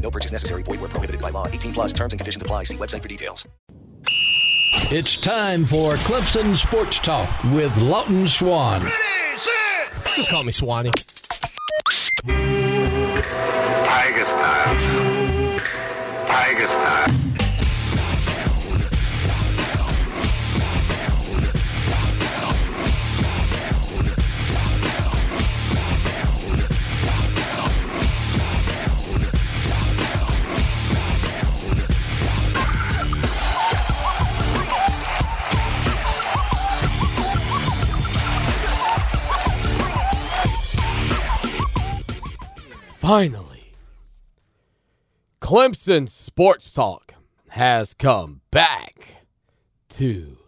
No purchase necessary. Void where prohibited by law. 18 plus terms and conditions apply. See website for details. It's time for Clemson Sports Talk with Lawton Swan. Just call me Swanee. Tiger style. Tiger style. Finally, Clemson Sports Talk has come back to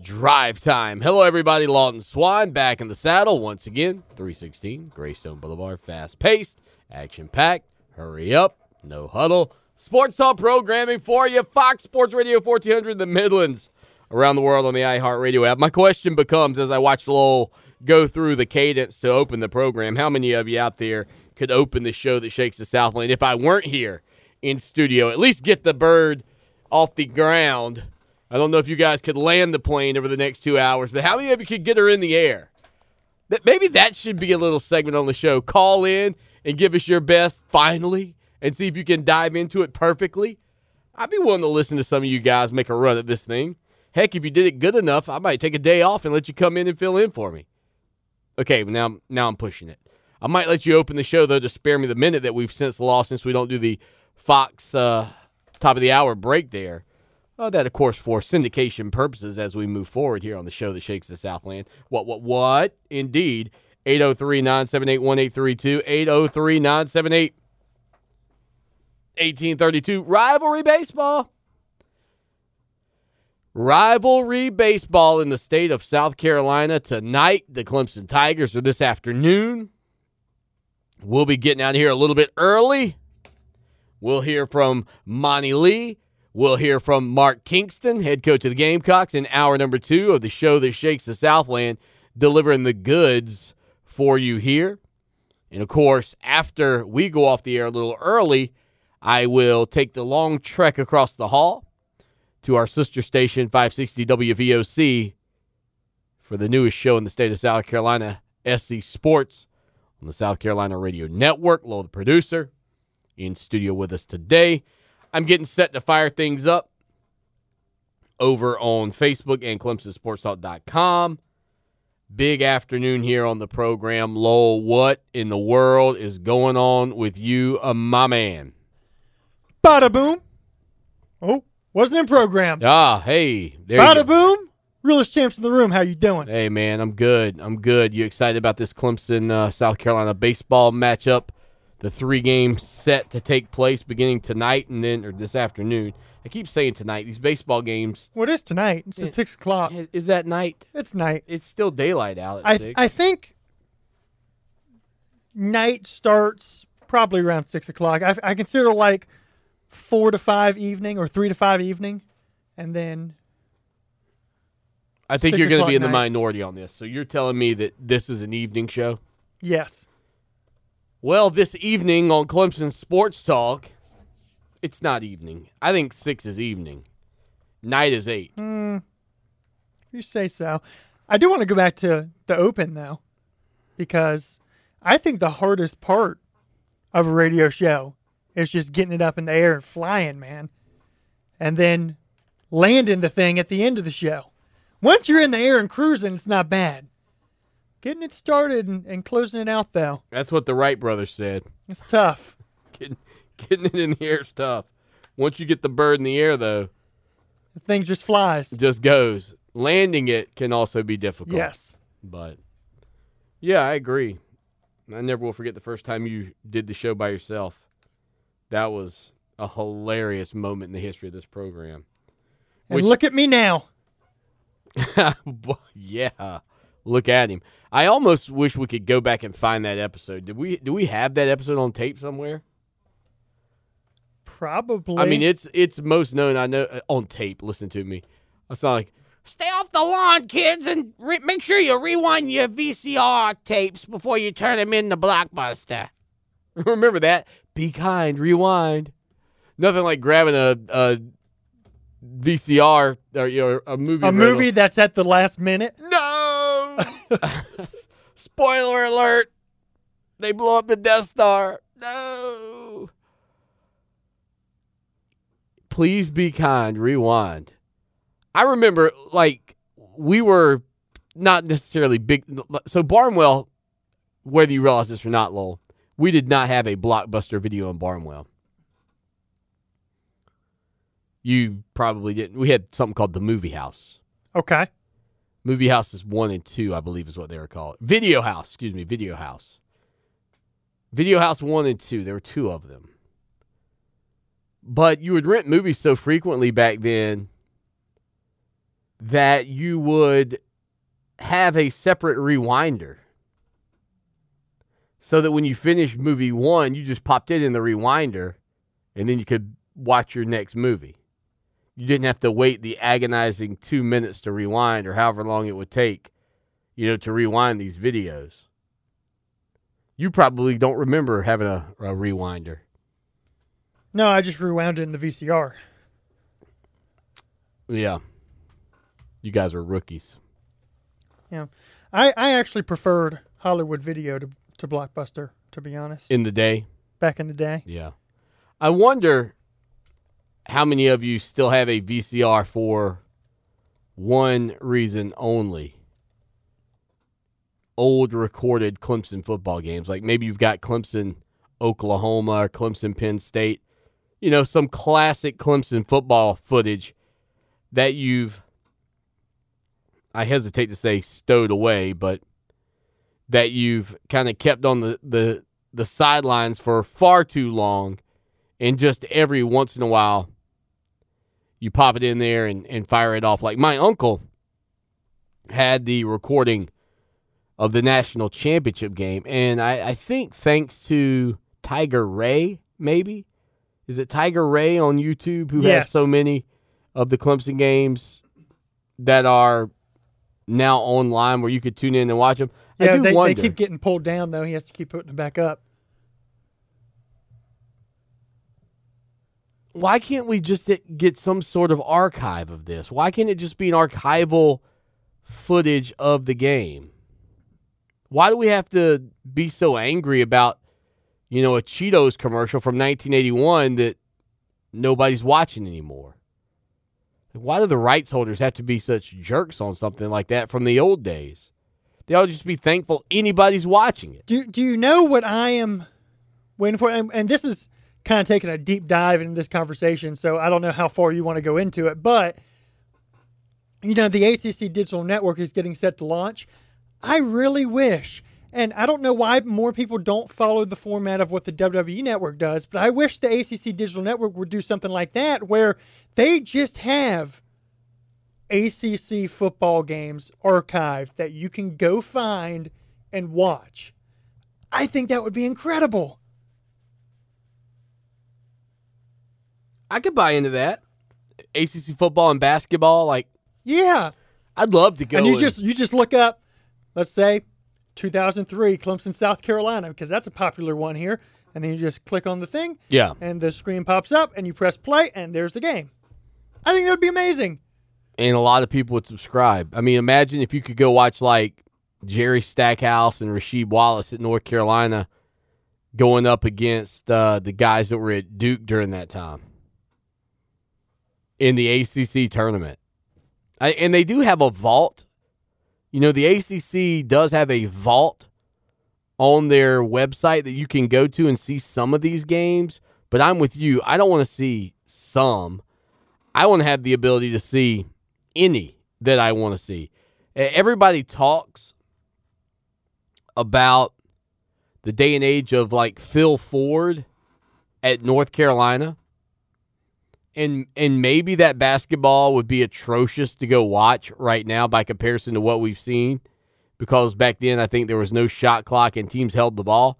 drive time. Hello, everybody. Lawton Swan back in the saddle once again. 316 Greystone Boulevard. Fast paced, action packed. Hurry up. No huddle. Sports Talk programming for you. Fox Sports Radio 1400, the Midlands, around the world on the iHeartRadio app. My question becomes as I watch Lowell go through the cadence to open the program, how many of you out there could open the show that shakes the Southland if I weren't here in studio? At least get the bird off the ground. I don't know if you guys could land the plane over the next two hours, but how many of you could get her in the air? That maybe that should be a little segment on the show. Call in and give us your best finally and see if you can dive into it perfectly. I'd be willing to listen to some of you guys make a run at this thing. Heck, if you did it good enough, I might take a day off and let you come in and fill in for me. Okay, now now I'm pushing it. I might let you open the show though to spare me the minute that we've since lost since we don't do the Fox uh, top of the hour break there. Uh, that of course for syndication purposes as we move forward here on the show that shakes the Southland. What what what? Indeed. 803-978-1832 803-978 1832 rivalry baseball rivalry baseball in the state of South Carolina tonight. The Clemson Tigers are this afternoon. We'll be getting out here a little bit early. We'll hear from Monte Lee. We'll hear from Mark Kingston, head coach of the Gamecocks, in hour number two of the show that shakes the Southland, delivering the goods for you here. And of course, after we go off the air a little early, I will take the long trek across the hall to our sister station, 560 WVOC, for the newest show in the state of South Carolina, SC Sports, on the South Carolina Radio Network. Low, the producer, in studio with us today. I'm getting set to fire things up over on Facebook and ClemsonSportsTalk.com. Big afternoon here on the program. Lowell, what in the world is going on with you, uh, my man? Bada boom. Oh, wasn't in program. Ah, hey. There you Bada boom. Realest champs in the room. How you doing? Hey, man, I'm good. I'm good. You excited about this Clemson uh, South Carolina baseball matchup? The three game set to take place beginning tonight and then, or this afternoon. I keep saying tonight. These baseball games. What is tonight? It's at six o'clock. Is, that night? It's night. It's still daylight out at I six. I think night starts probably around six o'clock. I, I consider like four to five evening or three to five evening, and then I think you're going to be in the night. minority on this. So you're telling me that this is an evening show? yes, Well, this evening on Clemson Sports Talk, it's not evening. I think six is evening. Night is eight. Hmm. you say so. I do want to go back to the open though, because I think the hardest part of a radio show is just getting it up in the air and flying, man, and then landing the thing at the end of the show. Once you're in the air and cruising, it's not bad. Getting it started and, and closing it out though, That's what the Wright brothers said. it's tough. Getting, getting it in the air is tough. Once you get the bird in the air, though, The thing just flies. it just goes. Landing it can also be difficult. Yes. But yeah, I agree. I never will forget the first time you did the show by yourself. That was a hilarious moment in the history of this program. And Which- look at me now. yeah, look at him. I almost wish we could go back and find that episode. Did we? Do we have that episode on tape somewhere? Probably. I mean, it's it's most known. I know uh, on tape. Listen to me. It's not like stay off the lawn, kids, and re- make sure you rewind your VCR tapes before you turn them into Blockbuster. Remember that? Be kind. Rewind. Nothing like grabbing a, a VCR or you know, a movie. a rental. movie that's at the last minute. No. Spoiler alert. They blow up the Death Star. No. Please be kind. Rewind. I remember, like, we were not necessarily big. So, Barnwell, whether you realize this or not, Lowell, we did not have a blockbuster video in Barnwell. You probably didn't. We had something called the Movie House. Okay. Movie houses one and two, I believe, is what they were called. Video house, excuse me, video house. Video house one and two. There were two of them. But you would rent movies so frequently back then that you would have a separate rewinder. So that when you finished movie one, you just popped it in the rewinder and then you could watch your next movie you didn't have to wait the agonizing two minutes to rewind or however long it would take, you know, to rewind these videos. You probably don't remember having a, a rewinder. No, I just rewound it in the VCR. Yeah. You guys are rookies. Yeah. I, I actually preferred Hollywood Video to, to Blockbuster, to be honest, In the day. back in the day. Yeah. I wonder how many of you still have a VCR for one reason only. Old recorded Clemson football games. Like maybe you've got Clemson, Oklahoma, or Clemson, Penn State. You know, some classic Clemson football footage that you've, I hesitate to say stowed away, but that you've kind of kept on the, the, the sidelines for far too long and just every once in a while you pop it in there and, and fire it off like my uncle had the recording of the national championship game and i, I think thanks to tiger ray maybe is it tiger ray on youtube who Yes. has so many of the clemson games that are now online where you could tune in and watch them i Yeah, do they, they keep getting pulled down, though. He has to keep putting them back up. Why can't we just get- some sort of archive of this? Why can't it just be an archival footage of the game? Why do we have to be so angry about, you know, a Cheetos commercial from 1981 that nobody's watching anymore? Why do the rights holders have to be such jerks on something like that from the old days? They ought to just be thankful anybody's watching it. Do Do you know what I am waiting for? And, and this is kind of taking a deep dive into this conversation, so I don't know how far you want to go into it. But you know, the ACC Digital Network is getting set to launch. I really wish, and I don't know why more people don't follow the format of what the WWE Network does, but I wish the ACC Digital Network would do something like that, where they just have ACC football games archived that you can go find and watch. I think that would be incredible. I could buy into that. ACC football and basketball, like Yeah. I'd love to go. and you and- just you just look up, let's say, 2003 Clemson, South Carolina, because that's a popular one here. And then you just click on the thing, yeah, and the screen pops up, and you press play, and there's the game. I think that would be amazing. and a lot of people would subscribe. I mean, imagine if you could go watch like Jerry Stackhouse and Rasheed Wallace at North Carolina going up against uh, the guys that were at Duke during that time in the ACC tournament. I, and they do have a vault. You know, the ACC does have a vault on their website that you can go to and see some of these games. But I'm with you. I don't want to see some. I want to have the ability to see any that I want to see. Everybody talks about the day and age of like Phil Ford at North Carolina. And and maybe that basketball would be atrocious to go watch right now by comparison to what we've seen because back then I think there was no shot clock and teams held the ball.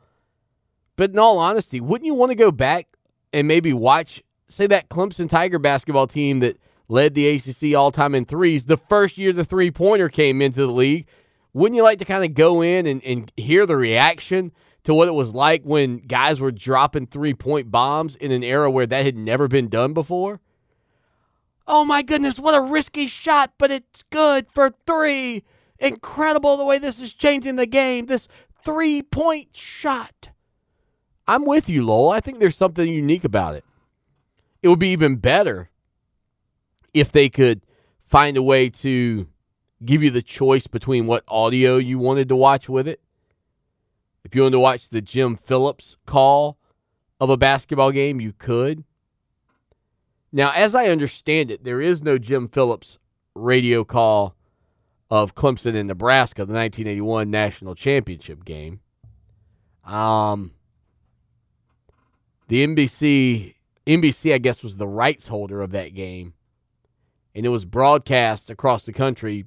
But in all honesty, wouldn't you want to go back and maybe watch say that Clemson Tiger basketball team that led the ACC all time in threes the first year the three pointer came into the league? Wouldn't you like to kind of go in and, and hear the reaction to what it was like when guys were dropping three point bombs in an era where that had never been done before? Oh my goodness, what a risky shot, but it's good for three. Incredible the way this is changing the game. This three point shot. I'm with you, Lowell. I think there's something unique about it. It would be even better if they could find a way to give you the choice between what audio you wanted to watch with it. If you wanted to watch the Jim Phillips call of a basketball game, you could. Now, as I understand it, there is no Jim Phillips radio call of Clemson and Nebraska, the 1981 national championship game. Um, the NBC, NBC, I guess, was the rights holder of that game, and it was broadcast across the country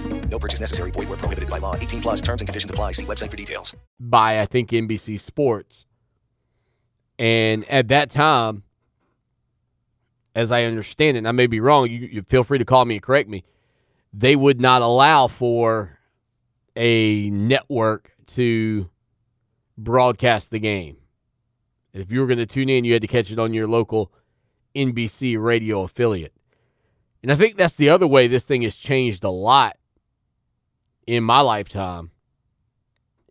No purchase necessary. Void where prohibited by law. 18 plus terms and conditions apply. See website for details. by I think NBC Sports. And at that time, as I understand it, and I may be wrong, you, you feel free to call me and correct me. They would not allow for a network to broadcast the game. If you were going to tune in, you had to catch it on your local NBC radio affiliate. And I think that's the other way this thing has changed a lot in my lifetime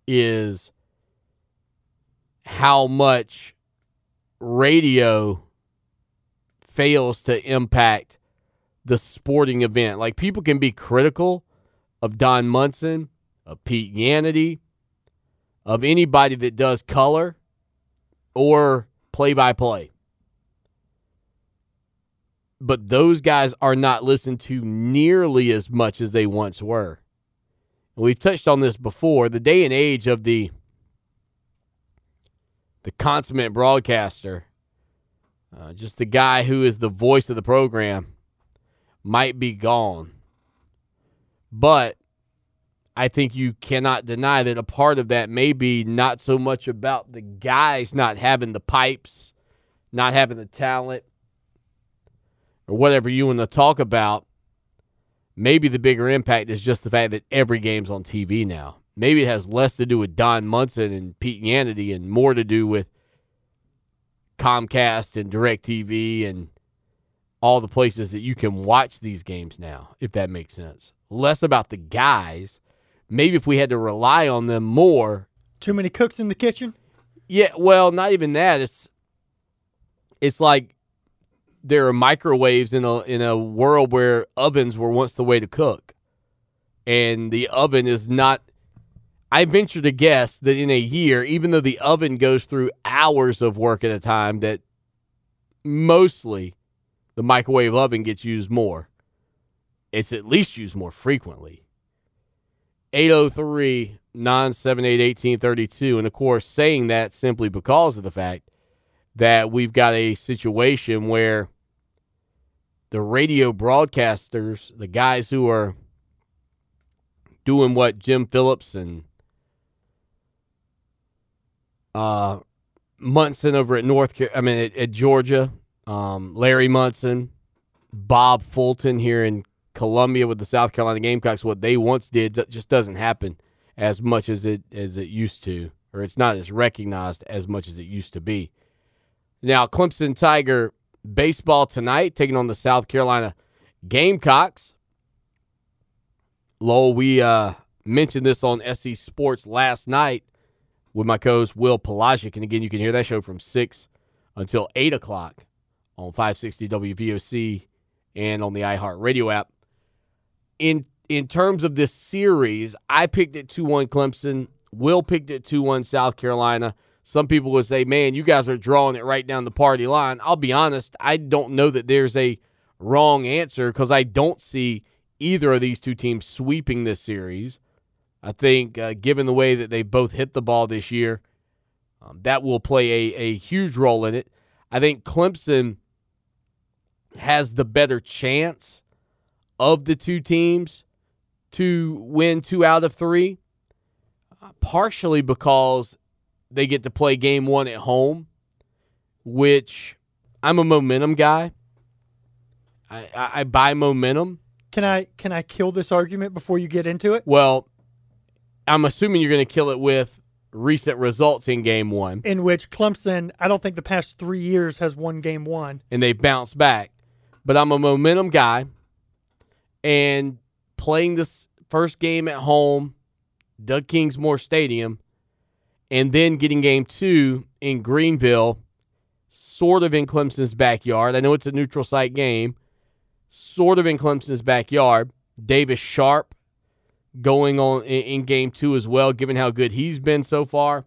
is how much radio fails to impact the sporting event. Like people can be critical of Don Munson, of Pete Yanity, of anybody that does color or play by play. But those guys are not listened to nearly as much as they once were. We've touched on this before. The day and age of the the consummate broadcaster, uh, just the guy who is the voice of the program, might be gone. But I think you cannot deny that a part of that may be not so much about the guys not having the pipes, not having the talent, or whatever you want to talk about. Maybe the bigger impact is just the fact that every game's on TV now. Maybe it has less to do with Don Munson and Pete Yanity and more to do with Comcast and DirecTV and all the places that you can watch these games now, if that makes sense. Less about the guys. Maybe if we had to rely on them more. Too many cooks in the kitchen. Yeah, well, not even that. It's it's like there are microwaves in a in a world where ovens were once the way to cook. And the oven is not I venture to guess that in a year, even though the oven goes through hours of work at a time, that mostly the microwave oven gets used more. It's at least used more frequently. 803 978 1832. And of course, saying that simply because of the fact that we've got a situation where the radio broadcasters, the guys who are doing what Jim Phillips and uh, Munson over at North, Car- I mean at, at Georgia, um, Larry Munson, Bob Fulton here in Columbia with the South Carolina Gamecocks. What they once did just doesn't happen as much as it as it used to, or it's not as recognized as much as it used to be. Now, Clemson Tiger baseball tonight, taking on the South Carolina Gamecocks. Lowell, we uh, mentioned this on SC Sports last night with my co-host Will Pelagic, and again, you can hear that show from six until eight o'clock on 560 WVOC and on the iHeartRadio app. in in terms of this series, I picked it 2 1 Clemson. Will picked it 2 1 South Carolina. Some people would say, man, you guys are drawing it right down the party line. I'll be honest, I don't know that there's a wrong answer because I don't see either of these two teams sweeping this series. I think, uh, given the way that they both hit the ball this year, um, that will play a, a huge role in it. I think Clemson has the better chance of the two teams to win two out of three, uh, partially because they get to play game one at home, which I'm a momentum guy. I, I, I buy momentum. Can I can I kill this argument before you get into it? Well, I'm assuming you're going to kill it with recent results in game one, In which Clemson, I don't think the past three years has won game one. and they bounce back. But I'm a momentum guy, and playing this first game at home, Doug Kingsmore Stadium, and then getting game two in Greenville, sort of in Clemson's backyard. I know it's a neutral site game, sort of in Clemson's backyard. Davis Sharpe going on in, in game two as well, given how good he's been so far.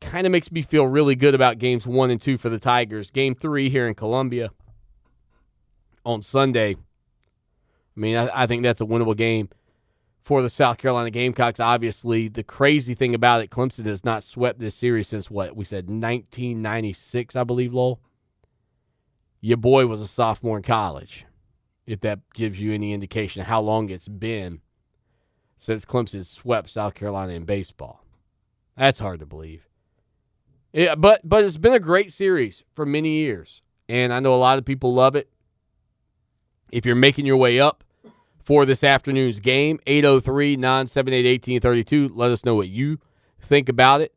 Kind of makes me feel really good about games one and two for the Tigers. Game three here in Columbia on Sunday. I mean, I, I think that's a winnable game for the South Carolina Gamecocks. Obviously, the crazy thing about it, Clemson has not swept this series since what we said, 1996, I believe, Lowell. Your boy was a sophomore in college, if that gives you any indication of how long it's been since Clemson swept South Carolina in baseball. That's hard to believe. Yeah, but but it's been a great series for many years, and I know a lot of people love it. If you're making your way up for this afternoon's game, 803 978 1832, let us know what you think about it.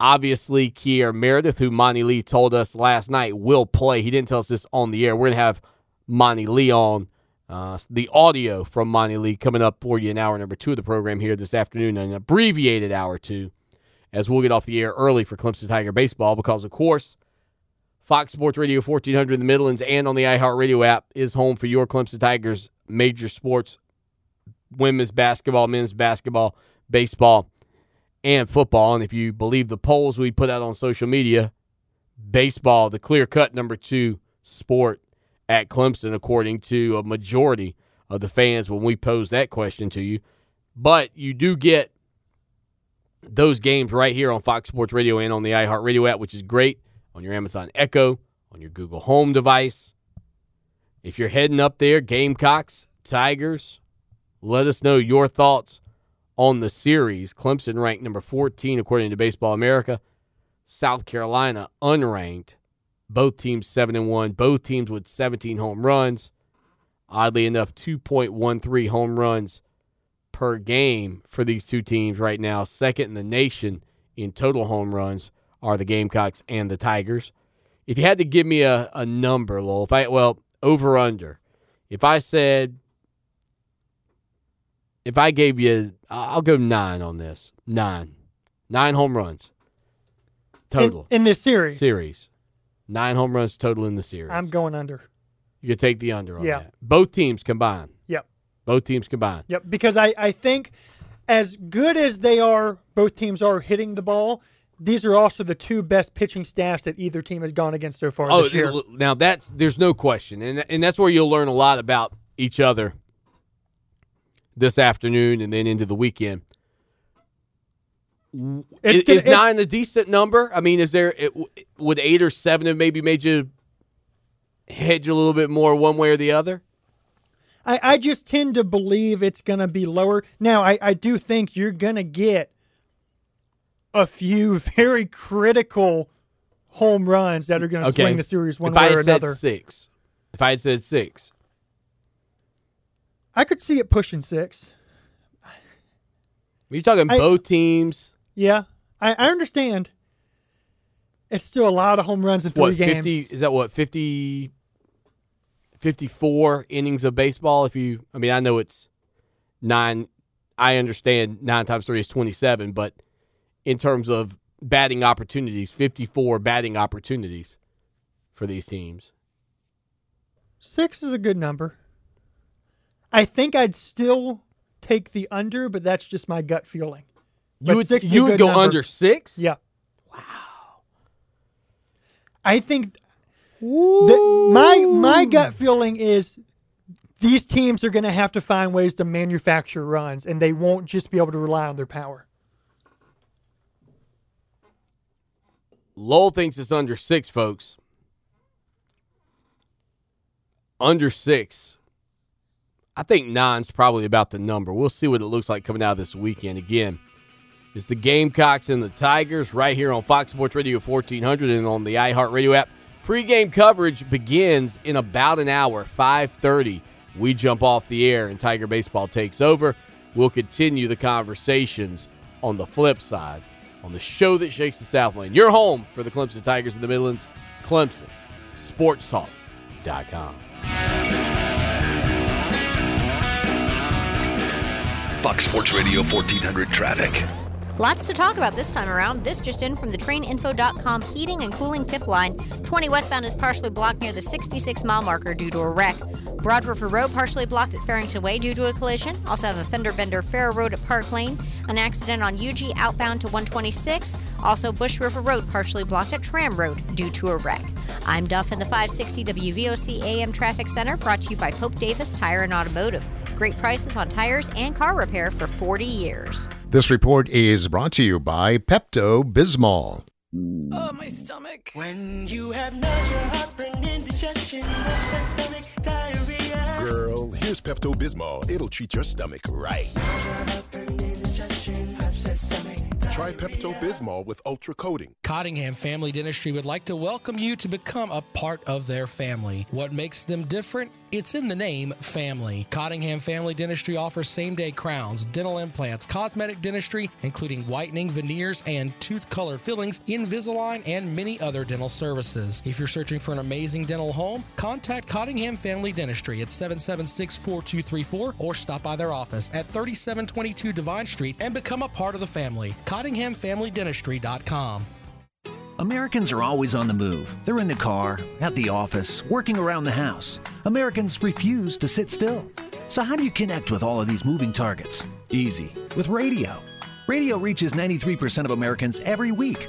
Obviously, Kier Meredith, who Monte Lee told us last night will play. He didn't tell us this on the air. We're going to have Monte Lee on. Uh, the audio from Monte Lee coming up for you in hour number two of the program here this afternoon, an abbreviated hour two, as we'll get off the air early for Clemson Tiger baseball because, of course, Fox Sports Radio 1400 in the Midlands and on the iHeartRadio app is home for your Clemson Tigers major sports women's basketball, men's basketball, baseball, and football. And if you believe the polls we put out on social media, baseball, the clear cut number two sport at Clemson, according to a majority of the fans when we pose that question to you. But you do get those games right here on Fox Sports Radio and on the iHeartRadio app, which is great on your Amazon Echo, on your Google Home device. If you're heading up there, Gamecocks, Tigers, let us know your thoughts on the series. Clemson ranked number 14 according to Baseball America. South Carolina unranked. Both teams 7 and 1, both teams with 17 home runs. Oddly enough, 2.13 home runs per game for these two teams right now. Second in the nation in total home runs are the Gamecocks and the Tigers. If you had to give me a, a number, Lowell, if I well, over under. If I said if I gave you I'll go nine on this. Nine. Nine home runs. Total. In, in this series. series. Nine home runs total in the series. I'm going under. you could take the under on Yeah. that. Both teams combined. Yep. Both teams combined. Yep. Because I, I think as good as they are, both teams are hitting the ball, these are also the two best pitching staffs that either team has gone against so far Oh, this year. now that's there's no question, and and that's where you'll learn a lot about each other this afternoon and then into the weekend. It's Is, is nine a decent number? I mean, is there it, would eight or seven have maybe made you hedge a little bit more one way or the other? I, I just tend to believe it's going to be lower. Now, I, I do think you're going to get a few very critical home runs that are going to Okay, swing the series one if I way had or said another. six, if I had said six, I could see it pushing six. you're talking I- both teams. Yeah, I, I understand. It's still a lot of home runs in three What games. fifty? Is that what 50, 54 innings of baseball? If you, I mean, I know it's nine. I understand nine times three is twenty-seven, but in terms of batting opportunities, fifty-four batting opportunities for these teams. Six is a good number. I think I'd still take the under, but that's just my gut feeling. You would six you would go number. under six? Yeah. Wow. I think my my gut feeling is these teams are going to have to find ways to manufacture runs, and they won't just be able to rely on their power. Lowell thinks it's under six, folks. Under six. I think nine's probably about the number. We'll see what it looks like coming out this weekend. Again, it's the Gamecocks and the Tigers right here on Fox Sports Radio 1400 and on the iHeartRadio app. Pre-game coverage begins in about an hour, 5:30. We jump off the air and Tiger baseball takes over. We'll continue the conversations on the flip side on the show that shakes the Southland. Your home for the Clemson Tigers in the Midlands, Clemson SportsTalk.com. Fox Sports Radio 1400 traffic. Lots to talk about this time around. This just in from the traininfo.com heating and cooling tip line. 20 westbound is partially blocked near the 66 mile marker due to a wreck. Broad River Road partially blocked at Farrington Way due to a collision. Also have a fender bender Fair Road at Park Lane. An accident on UG outbound to 126. Also Bush River Road partially blocked at Tram Road due to a wreck. I'm Duff in the 560 WVOC AM Traffic Center brought to you by Pope Davis Tire and Automotive. Great prices on tires and car repair for 40 years. This report is brought to you by Pepto Bismol. Oh, my stomach. When you have nausea, heartburn, indigestion, upset stomach, diarrhea. Girl, here's Pepto Bismol. It'll treat your stomach right. Try Pepto Bismol with ultra coating. Cottingham Family Dentistry would like to welcome you to become a part of their family. What makes them different? It's in the name family. Cottingham Family Dentistry offers same day crowns, dental implants, cosmetic dentistry, including whitening, veneers, and tooth colored fillings, Invisalign, and many other dental services. If you're searching for an amazing dental home, contact Cottingham Family Dentistry at 776 4234 or stop by their office at 3722 Divine Street and become a part of the family. CottinghamFamilyDentistry.com. Americans are always on the move. They're in the car, at the office, working around the house. Americans refuse to sit still. So, how do you connect with all of these moving targets? Easy. With radio. Radio reaches 93% of Americans every week.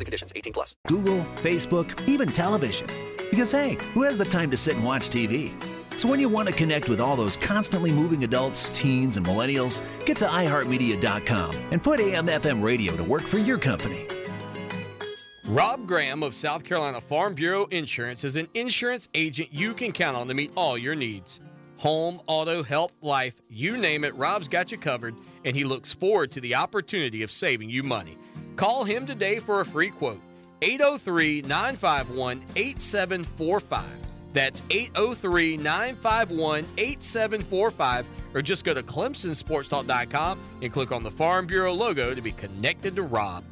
and conditions. 18 plus. Google, Facebook, even television. Because hey, who has the time to sit and watch TV? So when you want to connect with all those constantly moving adults, teens, and millennials, get to iHeartMedia.com and put AM FM radio to work for your company. Rob Graham of South Carolina Farm Bureau Insurance is an insurance agent you can count on to meet all your needs. Home, auto, health, life, you name it, Rob's got you covered, and he looks forward to the opportunity of saving you money. Call him today for a free quote. 803 951 8745. That's 803 951 8745. Or just go to ClemsonSportsTalk.com and click on the Farm Bureau logo to be connected to Rob.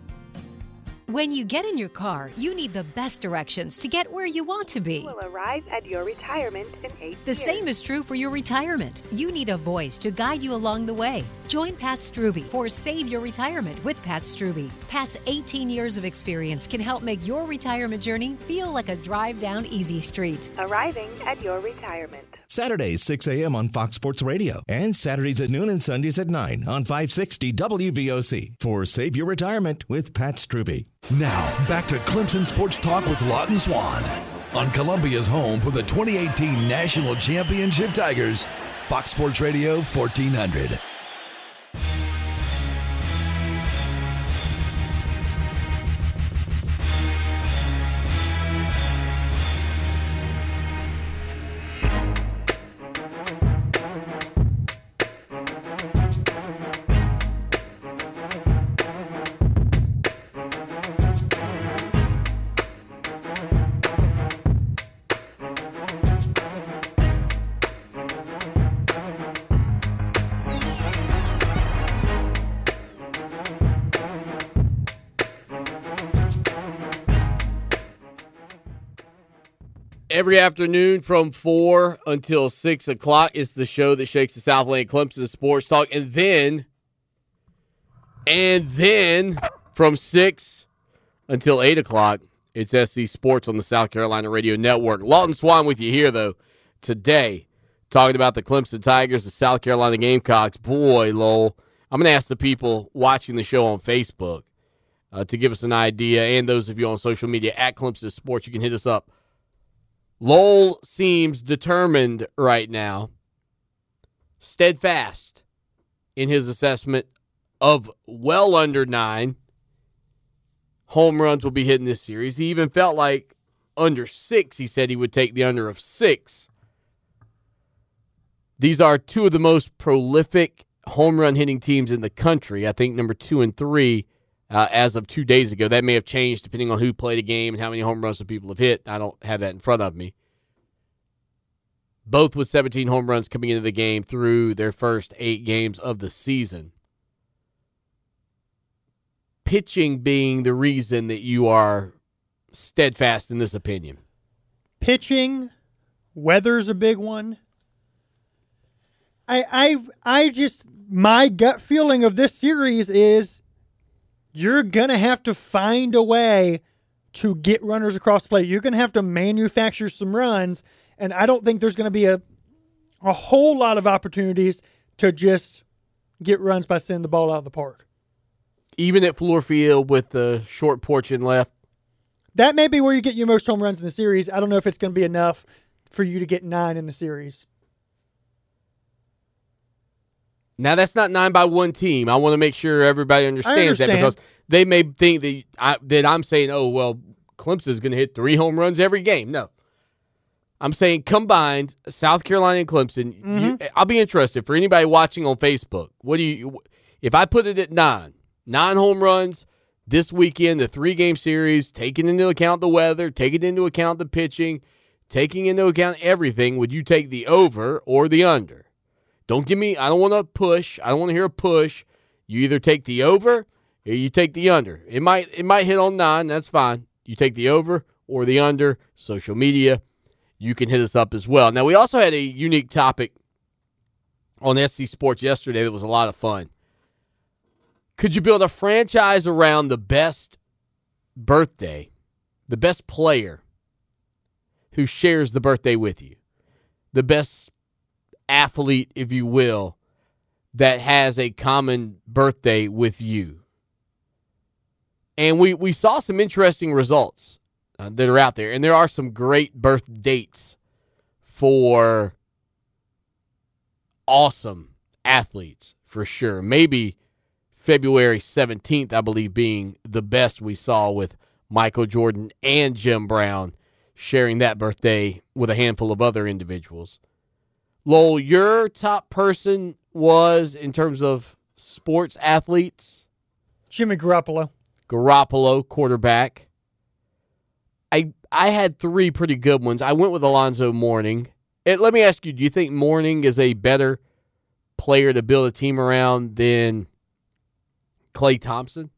When you get in your car, you need the best directions to get where you want to be. will arrive at your retirement in eight The years. same is true for your retirement. You need a voice to guide you along the way. Join Pat Struby for Save Your Retirement with Pat Struby. Pat's 18 years of experience can help make your retirement journey feel like a drive down easy street. Arriving at your retirement. Saturdays, 6 a.m. on Fox Sports Radio, and Saturdays at noon and Sundays at 9 on 560 WVOC for Save Your Retirement with Pat Struby. Now, back to Clemson Sports Talk with Lawton Swan on Columbia's home for the 2018 National Championship Tigers, Fox Sports Radio 1400. Every afternoon from 4 until 6 o'clock. It's the show that shakes the Southland Clemson Sports Talk. And then, and then from 6 until 8 o'clock, it's SC Sports on the South Carolina Radio Network. Lawton Swan with you here, though, today, talking about the Clemson Tigers, the South Carolina Gamecocks. Boy, Lowell, I'm going to ask the people watching the show on Facebook uh, to give us an idea, and those of you on social media at Clemson Sports, you can hit us up. Lowell seems determined right now, steadfast in his assessment of well under nine home runs will be hitting this series. He even felt like under six, he said he would take the under of six. These are two of the most prolific home run hitting teams in the country. I think number two and three uh, as of two days ago. That may have changed depending on who played a game and how many home runs the people have hit. I don't have that in front of me. Both with 17 home runs coming into the game through their first eight games of the season pitching being the reason that you are steadfast in this opinion? Pitching, weather's a big one. I I I just my gut feeling of this series is you're gonna have to find a way to get runners across the plate. You're gonna have to manufacture some runs, and I don't think there's gonna be a a whole lot of opportunities to just get runs by sending the ball out of the park. Even at Fluor Field with the short porch in left. That may be where you get your most home runs in the series. I don't know if it's going to be enough for you to get nine in the series. Now that's not nine by one team. I want to make sure everybody understands that because they may think that I, that I'm saying, oh well, Clemson's going to hit three home runs every game. No, I'm saying combined, South Carolina and Clemson. You, mm-hmm. I'll be interested for anybody watching on Facebook. What do you? If I put it at nine, nine home runs this weekend, the three game series, taking into account the weather, taking into account the pitching, taking into account everything, would you take the over or the under? Don't give me, I don't want to push. I don't want to hear a push. You either take the over or you take the under. It might it might hit on nine, that's fine. You take the over or the under, social media, you can hit us up as well. Now we also had a unique topic on SC Sports yesterday that was a lot of fun. Could you build a franchise around the best birthday, the best player who shares the birthday with you, the best athlete, if you will, that has a common birthday with you? And we, we saw some interesting results uh, that are out there, and there are some great birth dates for awesome athletes for sure. Maybe February 17th, I believe, being the best we saw with Michael Jordan and Jim Brown sharing that birthday with a handful of other individuals. Lowell, your top person was in terms of sports athletes? Jimmy Garoppolo. Garoppolo, quarterback. I I had three pretty good ones. I went with Alonzo Mourning. Eh, let me ask you, do you think Mourning is a better player to build a team around than Klay Thompson?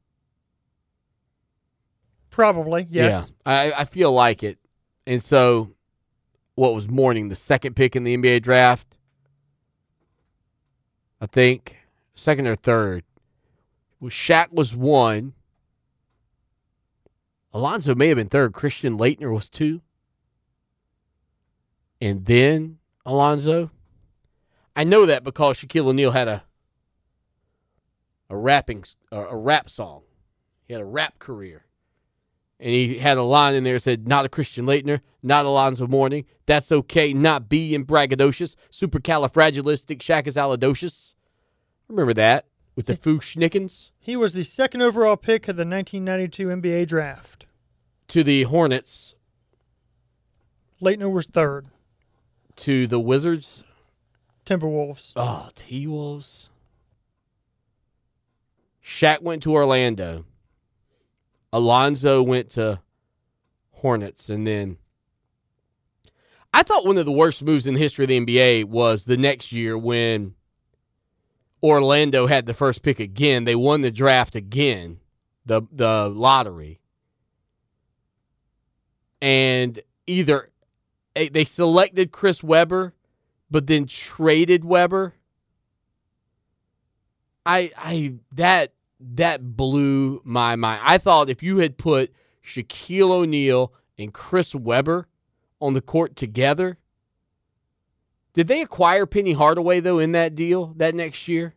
Probably, yes. Yeah, I, I feel like it. And so, what was Mourning, the second pick in the NBA draft? I think second or third. Well, Shaq was one. Alonzo may have been third. Christian Laettner was two. And then Alonzo. I know that because Shaquille O'Neal had a a rapping a, a rap song. He had a rap career. And he had a line in there that said, not a Christian Laettner, not Alonzo Mourning. That's okay, not being braggadocious. Supercalifragilistic, Shackazalidocious. Remember that with the Fu-Schnickens He was the second overall pick of the 1992 NBA draft. to the Hornets Laettner was third. to the Wizards. Timberwolves. Ah, oh, T Wolves. Shaq went to Orlando. Alonzo went to Hornets, and then I thought one of the worst moves in the history of the NBA was the next year when Orlando had the first pick again. They won the draft again, the the lottery, and either eh, they selected Chris Webber, but then traded Webber. I I that that blew my mind. I thought if you had put Shaquille O'Neal and Chris Webber on the court together, did they acquire Penny Hardaway though in that deal that next year?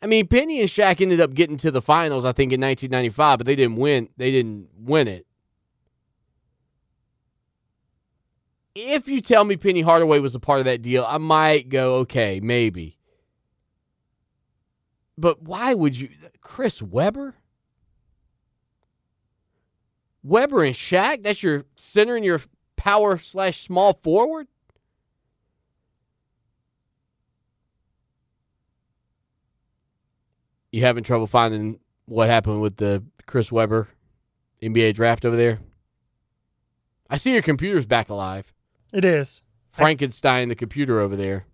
I mean, Penny and Shaq ended up getting to the finals, I think, in 1995, but they didn't win. They didn't win it. If you tell me Penny Hardaway was a part of that deal, I might go, okay, maybe. But why would you, Chris Webber? Webber and Shaq? That's your center and your power slash small forward? You having trouble finding what happened with the Chris Webber NBA draft over there? I see your computer's back alive. It is. Frankenstein, the computer over there.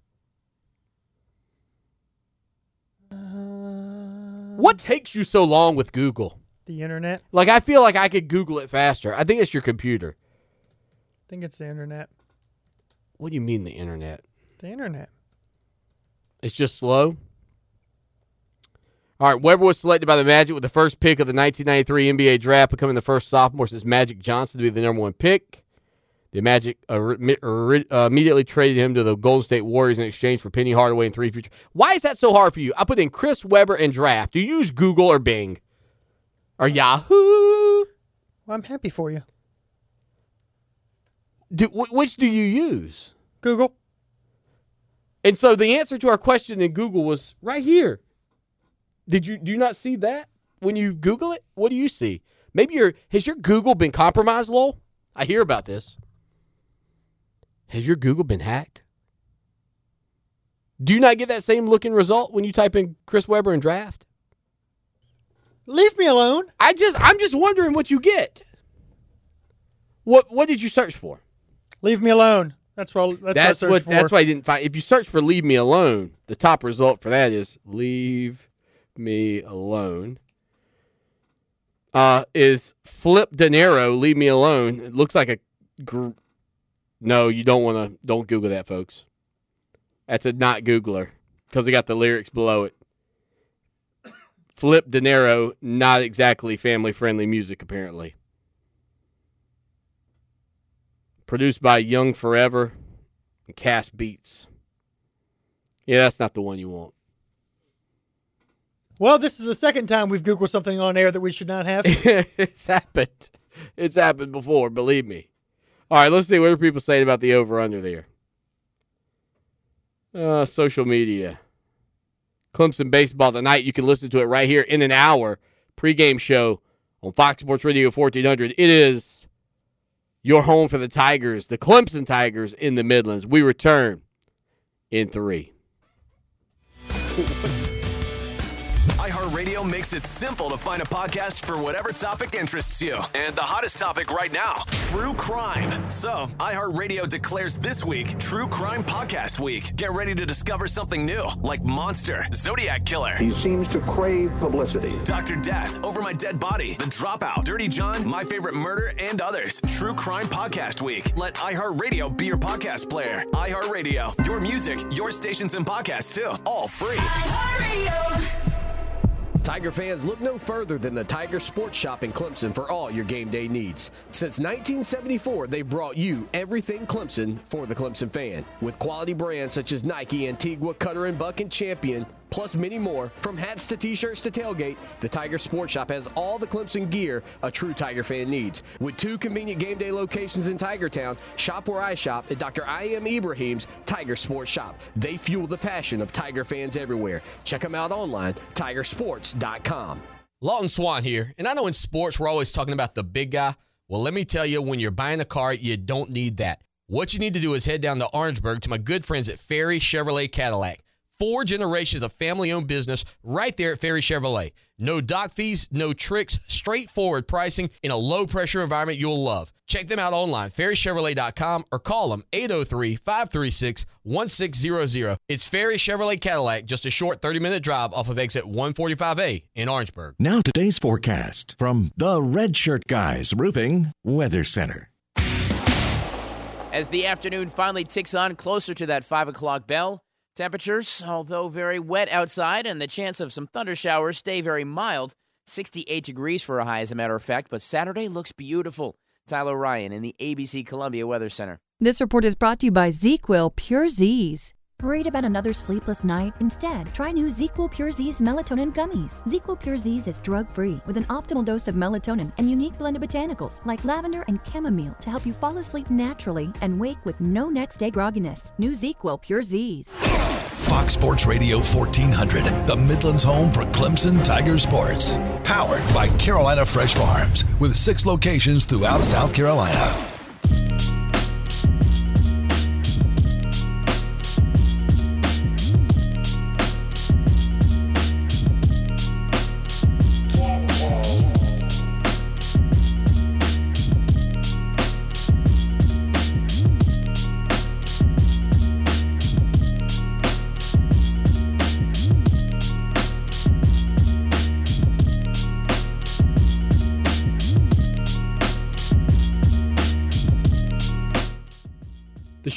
What takes you so long with Google? The internet. Like, I feel like I could Google it faster. I think it's your computer. I think it's the internet. What do you mean the internet? The internet. It's just slow? All right, Webber was selected by the Magic with the first pick of the 1993 NBA draft, becoming the first sophomore since Magic Johnson to be the number one pick. The Magic uh, uh, immediately traded him to the Golden State Warriors in exchange for Penny Hardaway and three future. Why is that so hard for you? I put in Chris Webber and draft. Do you use Google or Bing or Yahoo? Well, I'm happy for you. Do, wh- which do you use? Google. And so the answer to our question in Google was right here. Did you do you not see that when you Google it? What do you see? Maybe your has your Google been compromised, Lowell? I hear about this. Has your Google been hacked? Do you not get that same looking result when you type in Chris Webber and draft? Leave me alone. I just I'm just wondering what you get. What what did you search for? Leave me alone. That's what. That's, That's what. I what that's why I didn't find. If you search for "leave me alone," the top result for that is "leave me alone." Uh, is Flipp Dinero "leave me alone"? It looks like a. Gr- no, you don't want to. Don't Google that, folks. That's a not Googler because they got the lyrics below it. Flipp Dinero, not exactly family friendly music, apparently. Produced by Young Forever and Cast Beats. Yeah, that's not the one you want. Well, this is the second time we've Googled something on air that we should not have. it's happened. It's happened before, believe me. All right, let's see what are people saying about the over under there. Uh, social media. Clemson baseball tonight. You can listen to it right here in an hour. Pregame show on Fox Sports Radio 1400. It is your home for the Tigers, the Clemson Tigers in the Midlands. We return in three. iHeartRadio makes it simple to find a podcast for whatever topic interests you. And the hottest topic right now true crime. So, iHeartRadio declares this week True Crime Podcast Week. Get ready to discover something new, like Monster, Zodiac Killer. He seems to crave publicity. Dr. Death, Over My Dead Body, The Dropout, Dirty John, My Favorite Murder, and others. True Crime Podcast Week. Let iHeartRadio be your podcast player. iHeartRadio, your music, your stations and podcasts too. All free. Tiger fans, look no further than the Tiger Sports Shop in Clemson for all your game day needs. Since 1974, they've brought you everything Clemson for the Clemson fan. With quality brands such as Nike, Antigua, Cutter and Buck, and Champion, plus many more, from hats to t-shirts to tailgate, the Tiger Sports Shop has all the Clemson gear a true Tiger fan needs. With two convenient game day locations in Tigertown, shop where I shop at Dr. I. M. Ibrahim's Tiger Sports Shop. They fuel the passion of Tiger fans everywhere. Check them out online, tigersports.com. Lawton Swan here. And I know in sports, we're always talking about the big guy. Well, let me tell you, when you're buying a car, you don't need that. What you need to do is head down to Orangeburg to my good friends at Ferry Chevrolet Cadillac. Four generations of family owned business right there at Ferry Chevrolet. No dock fees, no tricks, straightforward pricing in a low pressure environment you'll love. Check them out online, ferrychevrolet.com, or call them 803 536 1600. It's Ferry Chevrolet Cadillac, just a short 30 minute drive off of exit 145A in Orangeburg. Now, today's forecast from the Red Shirt Guys Roofing Weather Center. As the afternoon finally ticks on closer to that 5 o'clock bell, temperatures, although very wet outside and the chance of some thunder showers, stay very mild. 68 degrees for a high, as a matter of fact, but Saturday looks beautiful. Tyler Ryan in the ABC Columbia Weather Center. This report is brought to you by ZzzQuil Pure Z's. Worried about another sleepless night? Instead, try new ZzzQuil Pure Z's melatonin gummies. ZzzQuil Pure Z's is drug-free with an optimal dose of melatonin and unique blend of botanicals like lavender and chamomile to help you fall asleep naturally and wake with no next day grogginess. New ZzzQuil Pure Z's. Fox Sports Radio 1400, the Midlands home for Clemson Tiger Sports. Powered by Carolina Fresh Farms, with six locations throughout South Carolina.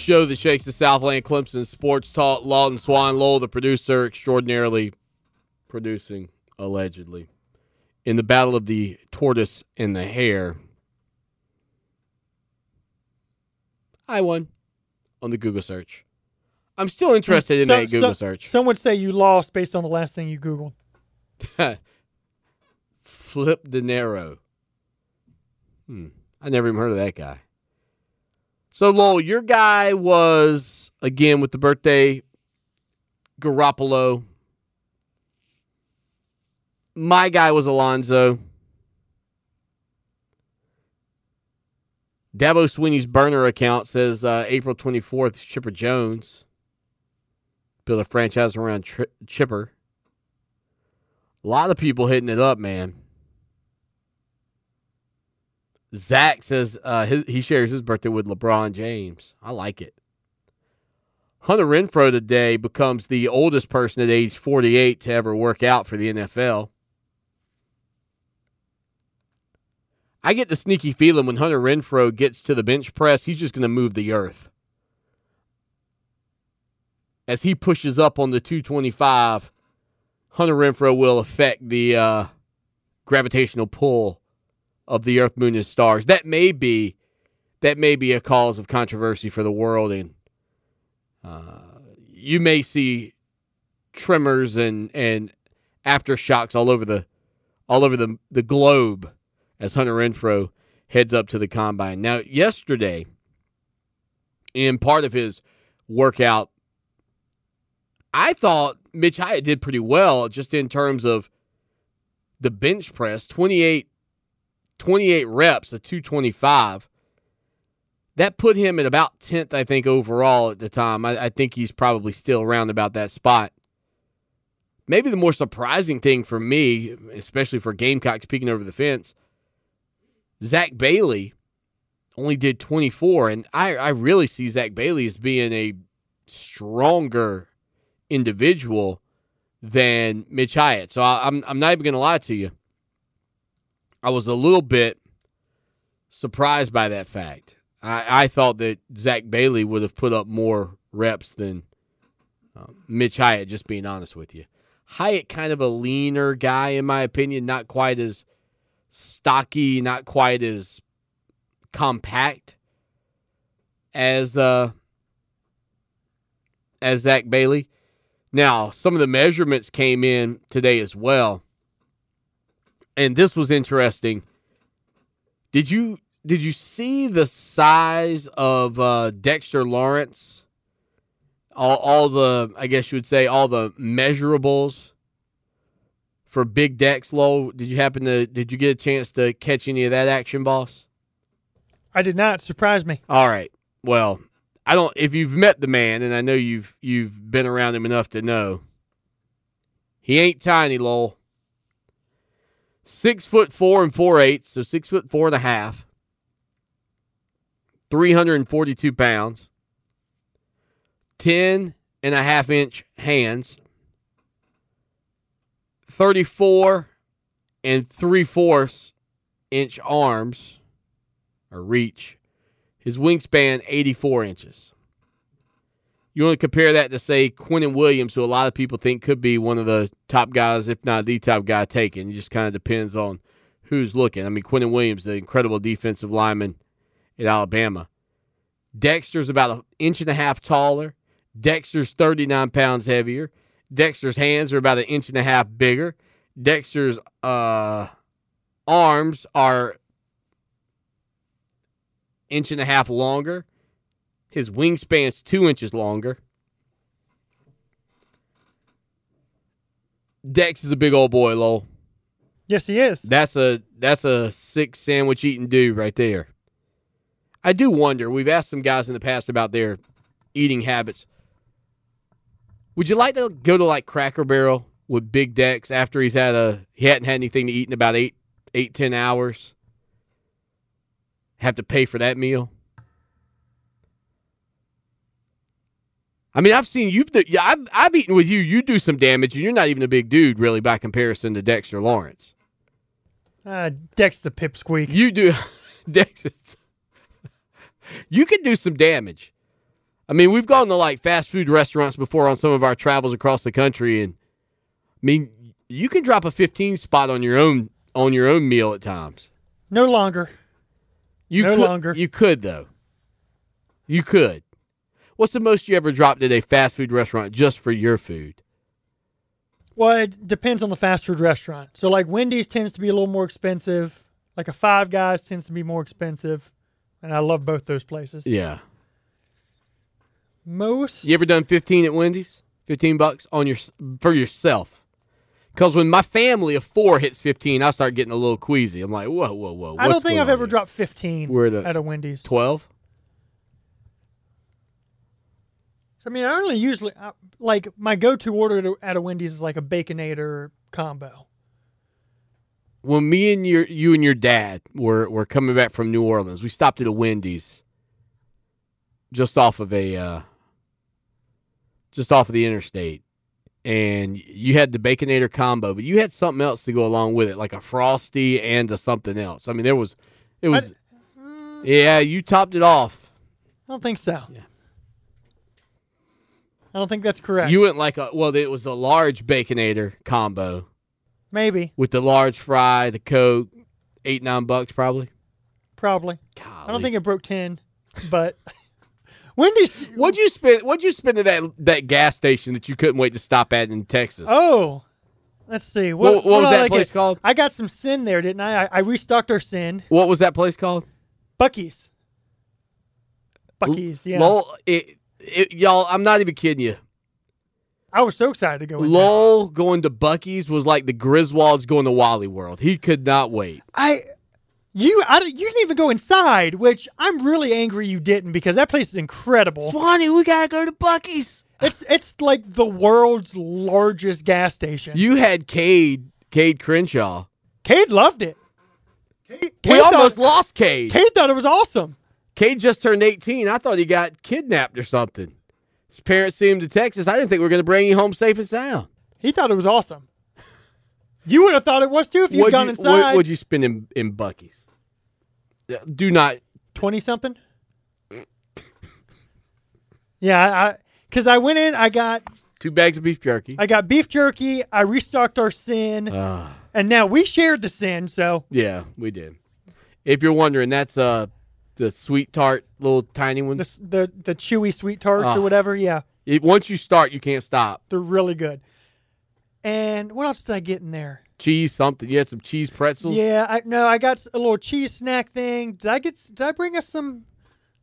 Show that shakes the Southland Clemson Sports Talk. Lawton Swan Lowell, the producer, extraordinarily producing, allegedly, in the battle of the tortoise and the hare. I won on the Google search. I'm still interested in So- that Google so- search. Some would say you lost based on the last thing you Googled. Flipp Dinero. Hmm. I never even heard of that guy. So Lowell, your guy was again with the birthday Garoppolo. My guy was Alonzo. Dabo Swinney's burner account says uh, April 24th, Chipper Jones. Build a franchise around Tri- Chipper. A lot of people hitting it up, man. Zach says uh, his, he shares his birthday with LeBron James. I like it. Hunter Renfrow today becomes the oldest person at age 48 to ever work out for the NFL. I get the sneaky feeling when Hunter Renfrow gets to the bench press, he's just going to move the earth. As he pushes up on the 225, Hunter Renfrow will affect the uh, gravitational pull of the Earth, Moon, and stars. That may be that may be a cause of controversy for the world, and uh, you may see tremors and and aftershocks all over the all over the the globe as Hunter Renfrow heads up to the combine. Now, yesterday, in part of his workout, I thought Mitch Hyatt did pretty well just in terms of the bench press 28, 28 reps, a 225. That put him at about 10th, I think, overall at the time. I, I think he's probably still around about that spot. Maybe the more surprising thing for me, especially for Gamecocks peeking over the fence, Zach Bailey only did 24. And I, I really see Zach Bailey as being a stronger individual than Mitch Hyatt. So I, I'm I'm not even going to lie to you. I was a little bit surprised by that fact. I, I thought that Zach Bailey would have put up more reps than uh, Mitch Hyatt. Just being honest with you, Hyatt kind of a leaner guy in my opinion, not quite as stocky, not quite as compact as uh as Zach Bailey. Now, some of the measurements came in today as well. And this was interesting. Did you did you see the size of uh, Dexter Lawrence? All, all the I guess you would say all the measurables for Big Dex Low. Did you happen to did you get a chance to catch any of that action, boss? I did not. Surprise me. All right. Well, I don't. If you've met the man, and I know you've you've been around him enough to know, he ain't tiny, Lowell. Six foot four and four eighths, so six foot four and a half. Three hundred and forty-two pounds. Ten and a half inch hands. Thirty-four and three fourths inch arms, or reach. His wingspan, 84 inches. You want to compare that to, say, Quinnen Williams, who a lot of people think could be one of the top guys, if not the top guy taken. It just kind of depends on who's looking. I mean, Quinnen Williams, the incredible defensive lineman at Alabama. Dexter's about an inch and a half taller. Dexter's 39 pounds heavier. Dexter's hands are about an inch and a half bigger. Dexter's uh, arms are inch and a half longer. His wingspan's two inches longer. Dex is a big old boy, Lowell. Yes, he is. That's a that's a six sandwich eating dude right there. I do wonder. We've asked some guys in the past about their eating habits. Would you like to go to like Cracker Barrel with Big Dex after he's had a he hadn't had anything to eat in about eight eight ten hours? Have to pay for that meal. I mean, I've seen you've yeah, I've I've eaten with you. You do some damage, and you're not even a big dude, really, by comparison to Dexter Lawrence. Uh, Dex the pipsqueak. You do, Dex. is- You can do some damage. I mean, we've gone to like fast food restaurants before on some of our travels across the country, and I mean, you can drop a 15 spot on your own on your own meal at times. No longer. You No could, longer. You could though. You could. What's the most you ever dropped at a fast food restaurant just for your food? Well, it depends on the fast food restaurant. So, like Wendy's tends to be a little more expensive. Like a Five Guys tends to be more expensive, and I love both those places. Yeah. Most You ever done 15 at Wendy's? 15 bucks on your for yourself. Cuz when my family of 4 hits 15, I start getting a little queasy. I'm like, "Whoa, whoa, whoa. Whoa. I don't think I've ever here?" dropped fifteen We're the- at a Wendy's. 12? I mean, I only usually uh, like my go-to order at a Wendy's is like a baconator combo. When me and your you and your dad were were coming back from New Orleans, we stopped at a Wendy's just off of a uh just off of the interstate. And you had the baconator combo, but you had something else to go along with it, like a frosty and a something else. I mean, there was it was Yeah, you topped it off. I don't think so. Yeah. I don't think that's correct. You went like a well, it was a large baconator combo Maybe, with the large fry, the coke, eight nine bucks probably. probably. I don't think it broke ten, but Wendy's. What'd you spend? What'd you spend at that that gas station that you couldn't wait to stop at in Texas? Oh, let's see. What- what was did I that place called? I got some sin there, didn't I? I, I restocked our sin. What was that place called? Buc-ee's. Buc-ee's, yeah. Lowell, it, it, y'all, I'm not even kidding you. I was so excited to go. Lowell going to Buc-ee's was like the Griswolds going to Wally World. He could not wait. I, you, I, you didn't even go inside, which I'm really angry you didn't because that place is incredible. Swanee, we gotta go to Buc-ee's. It's it's like the world's largest gas station. You had Cade, Cade Crenshaw. Cade loved it. Cade, we almost thought, lost Cade. Cade thought it was awesome. Cade just turned 18. I thought he got kidnapped or something. His parents sent him to Texas. I didn't think we were going to bring you home safe and sound. He thought it was awesome. You would have thought it was too if you'd What'd gone inside. What, would you spend in, in Buc-ee's? Do not. Twenty something. Yeah, I because I, went in, I got Two bags of beef jerky. I got beef jerky. I restocked our sin, Ah. and now we shared the sin. So Yeah, we did. If you're wondering, that's uh the sweet tart, little tiny ones. the the chewy sweet tarts Ah. or whatever. Yeah, It, once you start, you can't stop. they're really good. And what else did I get in there? Cheese, something. You had some cheese pretzels. Yeah, I no, I got a little cheese snack thing. Did I get? Did I bring us some,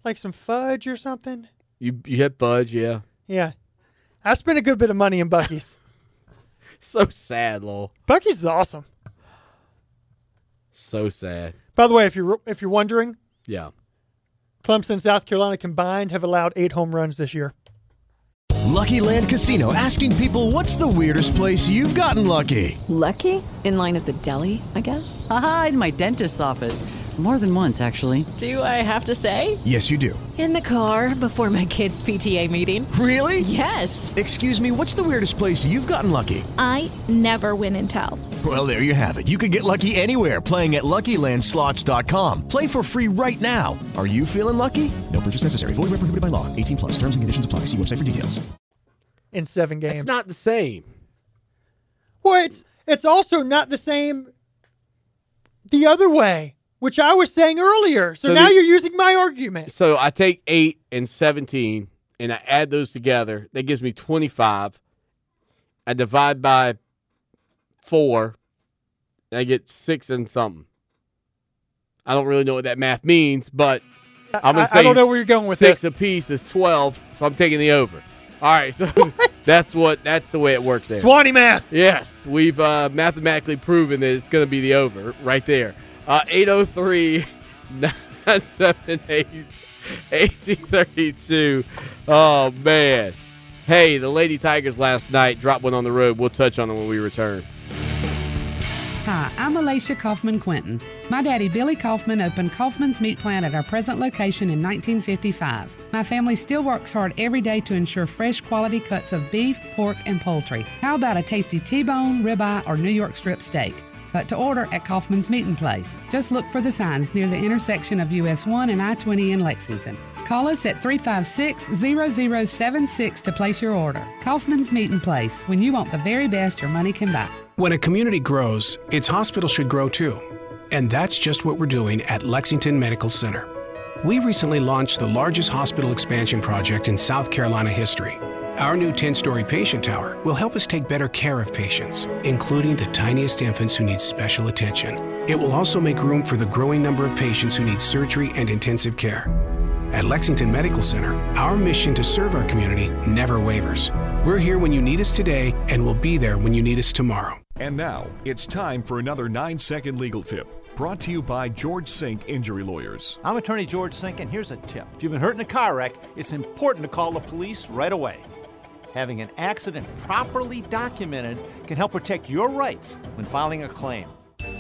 like some fudge or something? You you had fudge. Yeah. Yeah, I spent a good bit of money in Buc-ee's. So sad, lol. Buc-ee's is awesome. So sad. By the way, if you're if you're wondering, Yeah. Clemson and South Carolina combined have allowed eight home runs this year. Lucky Land Casino asking people what's the weirdest place you've gotten lucky? Lucky? In line at the deli, I guess? Aha, in my dentist's office. More than once, actually. Do I have to say? Yes, you do. In the car before my kids' PTA meeting. Really? Yes. Excuse me, what's the weirdest place you've gotten lucky? I never win and tell. Well, there you have it. You can get lucky anywhere playing at LuckyLandSlots.com. Play for free right now. Are you feeling lucky? No purchase necessary. Void where prohibited by law. 18 plus. Terms and conditions apply. See website for details. in seven games. It's not the same. Well, it's it's also not the same the other way, which I was saying earlier. So, So now the- you're using my argument. So I take eight and seventeen, and I add those together. That gives me twenty-five. I divide by four, and I get six and something. I don't really know what that math means, but I'm gonna I say don't know where you're going with six this. apiece is twelve, so I'm taking the over. All right, so that's what that's the way it works there. Swanee math. Yes, we've uh, mathematically proven that it's going to be the over right there. Uh, 803 978 1832. Oh, man. Hey, the Lady Tigers last night dropped one on the road. We'll touch on it when we return. Hi, I'm Alicia Caughman Quinton. My daddy, Billy Caughman, opened Caughman's Meat Plant at our present location in 1955. My family still works hard every day to ensure fresh quality cuts of beef, pork, and poultry. How about a tasty T-bone, ribeye, or New York strip steak? But to order at Caughman's Meeting Place, just look for the signs near the intersection of US 1 and I 20 in Lexington. Call us at 356 0076 to place your order. Caughman's Meeting Place, when you want the very best your money can buy. When a community grows, its hospital should grow too. And that's just what we're doing at Lexington Medical Center. We recently launched the largest hospital expansion project in South Carolina history. Our new 10 story patient tower will help us take better care of patients, including the tiniest infants who need special attention. It will also make room for the growing number of patients who need surgery and intensive care. At Lexington Medical Center, our mission to serve our community never wavers. We're here when you need us today, and we'll be there when you need us tomorrow. And now it's time for another nine second legal tip brought to you by George Sink Injury Lawyers. I'm attorney George Sink, and here's a tip. If you've been hurt in a car wreck, it's important to call the police right away. Having an accident properly documented can help protect your rights when filing a claim.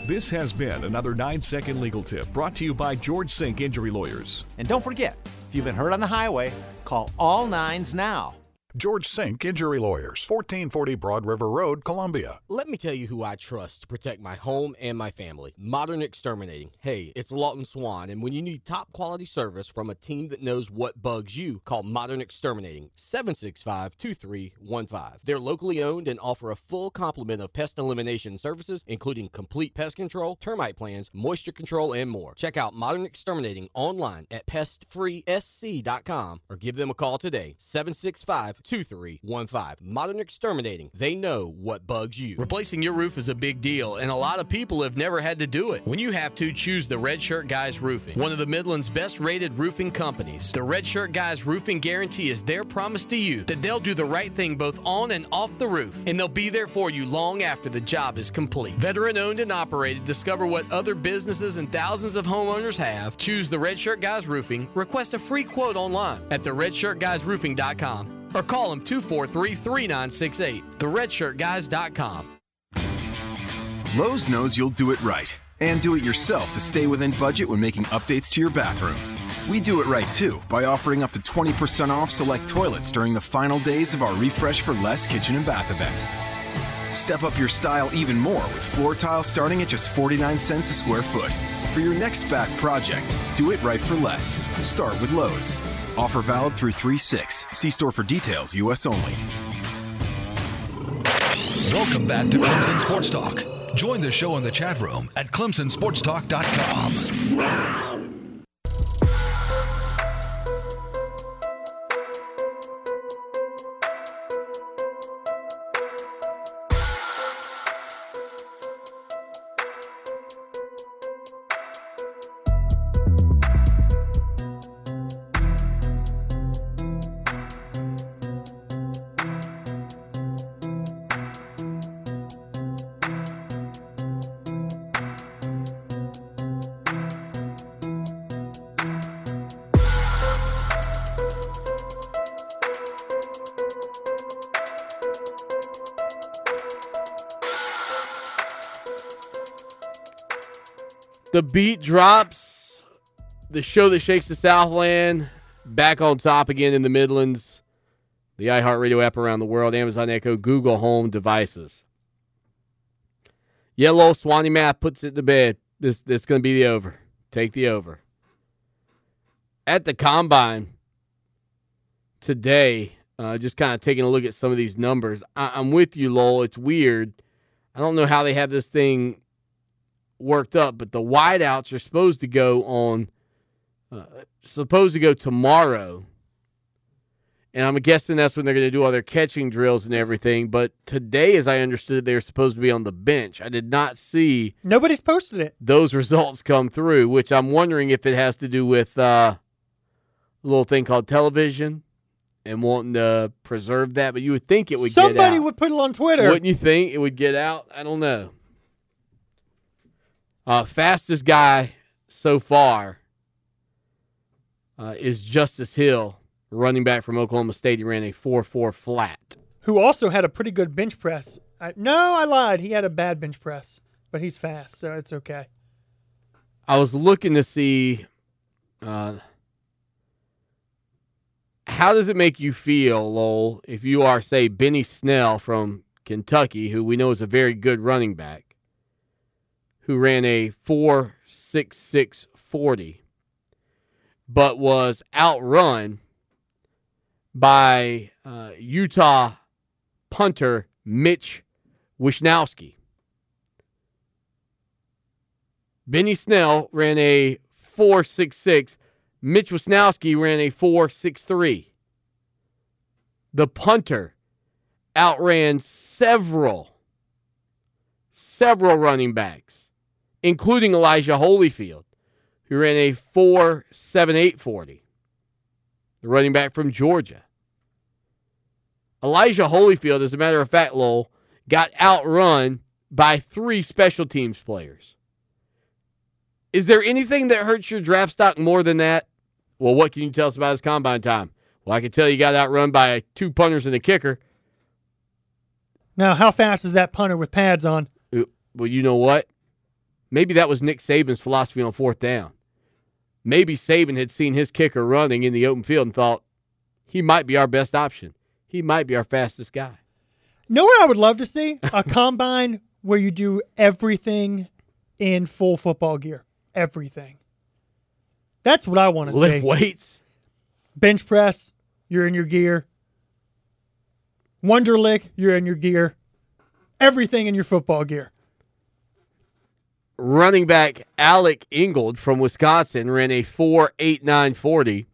This has been another nine second legal tip brought to you by George Sink Injury Lawyers. And don't forget, if you've been hurt on the highway, call all nines now. George Sink Injury Lawyers, 1440 Broad River Road, Columbia. Let me tell you who I trust to protect my home and my family. Modern Exterminating. Hey, it's Lawton Swan, and when you need top quality service from a team that knows what bugs you, call Modern Exterminating 765 2315. They're locally owned and offer a full complement of pest elimination services, including complete pest control, termite plans, moisture control, and more. Check out Modern Exterminating online at pestfreesc.com or give them a call today 765 2315. Modern Exterminating. They know what bugs you. Replacing your roof is a big deal, and a lot of people have never had to do it. When you have to, choose the Red Shirt Guys Roofing, one of the Midland's best rated roofing companies. The Red Shirt Guys Roofing Guarantee is their promise to you that they'll do the right thing both on and off the roof, and they'll be there for you long after the job is complete. Veteran owned and operated, discover what other businesses and thousands of homeowners have. Choose the Red Shirt Guys Roofing. Request a free quote online at theredshirtguysroofing.com or call them 243 3968. TheRedShirtGuys.com. Lowe's knows you'll do it right and do it yourself to stay within budget when making updates to your bathroom. We do it right too by offering up to 20% off select toilets during the final days of our Refresh for Less kitchen and bath event. Step up your style even more with floor tile starting at just 49 cents a square foot. For your next bath project, do it right for less. Start with Lowe's. Offer valid through 3 6. See store for details, U.S. only. Welcome back to Clemson Sports Talk. Join the show in the chat room at clemsonsportstalk.com. The beat drops. The show that shakes the Southland back on top again in the Midlands. The iHeartRadio app around the world, Amazon Echo, Google Home devices. Yellow Swanee Math puts it to bed. This this is going to be the over. Take the over. At the combine today, uh, just kind of taking a look at some of these numbers. I, am with you, Lowell. It's weird. I don't know how they have this thing worked up, but the wideouts are supposed to go on, uh, supposed to go tomorrow. And I'm guessing that's when they're going to do all their catching drills and everything. But today, as I understood, they're supposed to be on the bench. I did not see nobody's posted it. Those results come through, which I'm wondering if it has to do with uh, a little thing called television and wanting to preserve that. But you would think it would. Somebody would put it on Twitter. Wouldn't you think it would get out? I don't know. Uh, fastest guy so far uh, is Justice Hill, running back from Oklahoma State. He ran a 4 4 flat. Who also had a pretty good bench press. I, no, I lied. He had a bad bench press, but he's fast, so it's okay. I was looking to see uh, how does it make you feel, Lowell, if you are, say, Benny Snell from Kentucky, who we know is a very good running back, who ran a 4.6640, but was outrun by uh, Utah punter Mitch Wishnowsky. Benny Snell ran a 4.66. Mitch Wishnowsky ran a 4.63. The punter outran several, several running backs including Elijah Holyfield, who ran a 4.7840, the running back from Georgia. Elijah Holyfield, as a matter of fact, Lowell, got outrun by three special teams players. Is there anything that hurts your draft stock more than that? Well, what can you tell us about his combine time? Well, I can tell you got outrun by two punters and a kicker. Now, how fast is that punter with pads on? Uh, well, you know what? Maybe that was Nick Saban's philosophy on fourth down. Maybe Saban had seen his kicker running in the open field and thought, he might be our best option. He might be our fastest guy. Know what I would love to see? A combine where you do everything in full football gear. Everything. That's what I want to see. Lift weights. Bench press, you're in your gear. Wonderlic, you're in your gear. Everything in your football gear running back Alec Ingold from Wisconsin ran a 4.8940.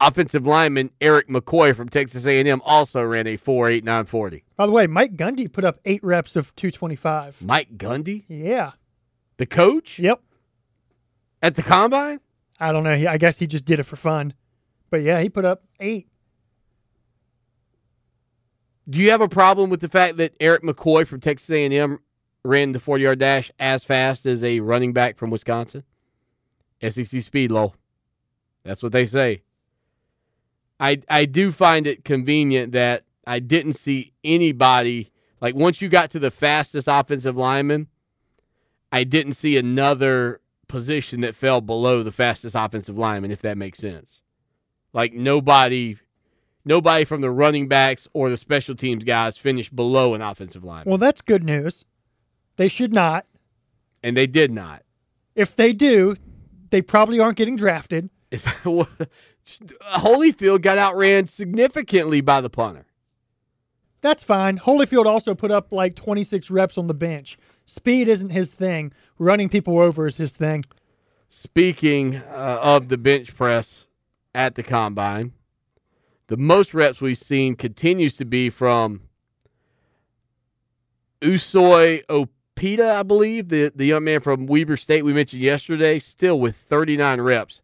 Offensive lineman Erik McCoy from Texas A&M also ran a 4.8940. By the way, Mike Gundy put up eight reps of 225. Mike Gundy? Yeah. The coach? Yep. At the combine? I don't know. I guess he just did it for fun. But yeah, he put up eight. Do you have a problem with the fact that Erik McCoy from Texas A&M ran the 40 yard dash as fast as a running back from Wisconsin? SEC speed low. That's what they say. I I do find it convenient that I didn't see anybody like once you got to the fastest offensive lineman, I didn't see another position that fell below the fastest offensive lineman, if that makes sense. Like nobody nobody from the running backs or the special teams guys finished below an offensive lineman. Well, that's good news. They should not. And they did not. If they do, they probably aren't getting drafted. Holyfield got outran significantly by the punter. That's fine. Holyfield also put up like 26 reps on the bench. Speed isn't his thing. Running people over is his thing. Speaking uh, of the bench press at the combine, the most reps we've seen continues to be from Usoy Usoi Opeta, I believe, the, the young man from Weber State we mentioned yesterday, still with 39 reps.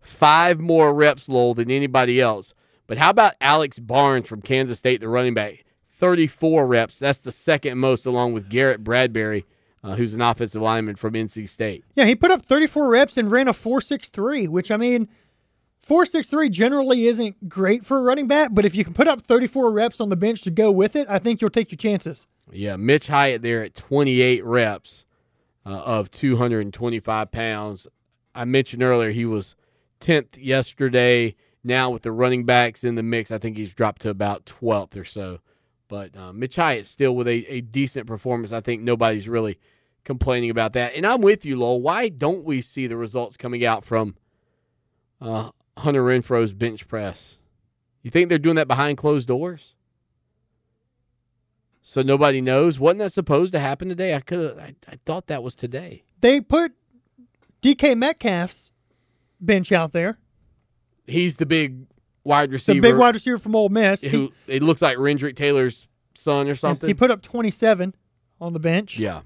Five more reps, Lowell, than anybody else. But how about Alex Barnes from Kansas State, the running back? 34 reps. That's the second most, along with Garrett Bradbury, uh, who's an offensive lineman from NC State. Yeah, he put up 34 reps and ran a 4.63, which, I mean, 4.63 generally isn't great for a running back, but if you can put up 34 reps on the bench to go with it, I think you'll take your chances. Yeah, Mitch Hyatt there at 28 reps. uh, of 225 pounds. I mentioned earlier he was 10th yesterday. Now with the running backs in the mix, I think he's dropped to about 12th or so. But uh, Mitch Hyatt still with a, a decent performance. I think nobody's really complaining about that. And I'm with you, Lowell. Why don't we see the results coming out from uh, Hunter Renfrow's bench press? You think they're doing that behind closed doors? So nobody knows. Wasn't that supposed to happen today? I could. I, I thought that was today. They put DK Metcalf's bench out there. He's the big wide receiver. The big wide receiver from Ole Miss. Who he, it looks like Rendrick Taylor's son or something. He put up 27 on the bench. Yeah.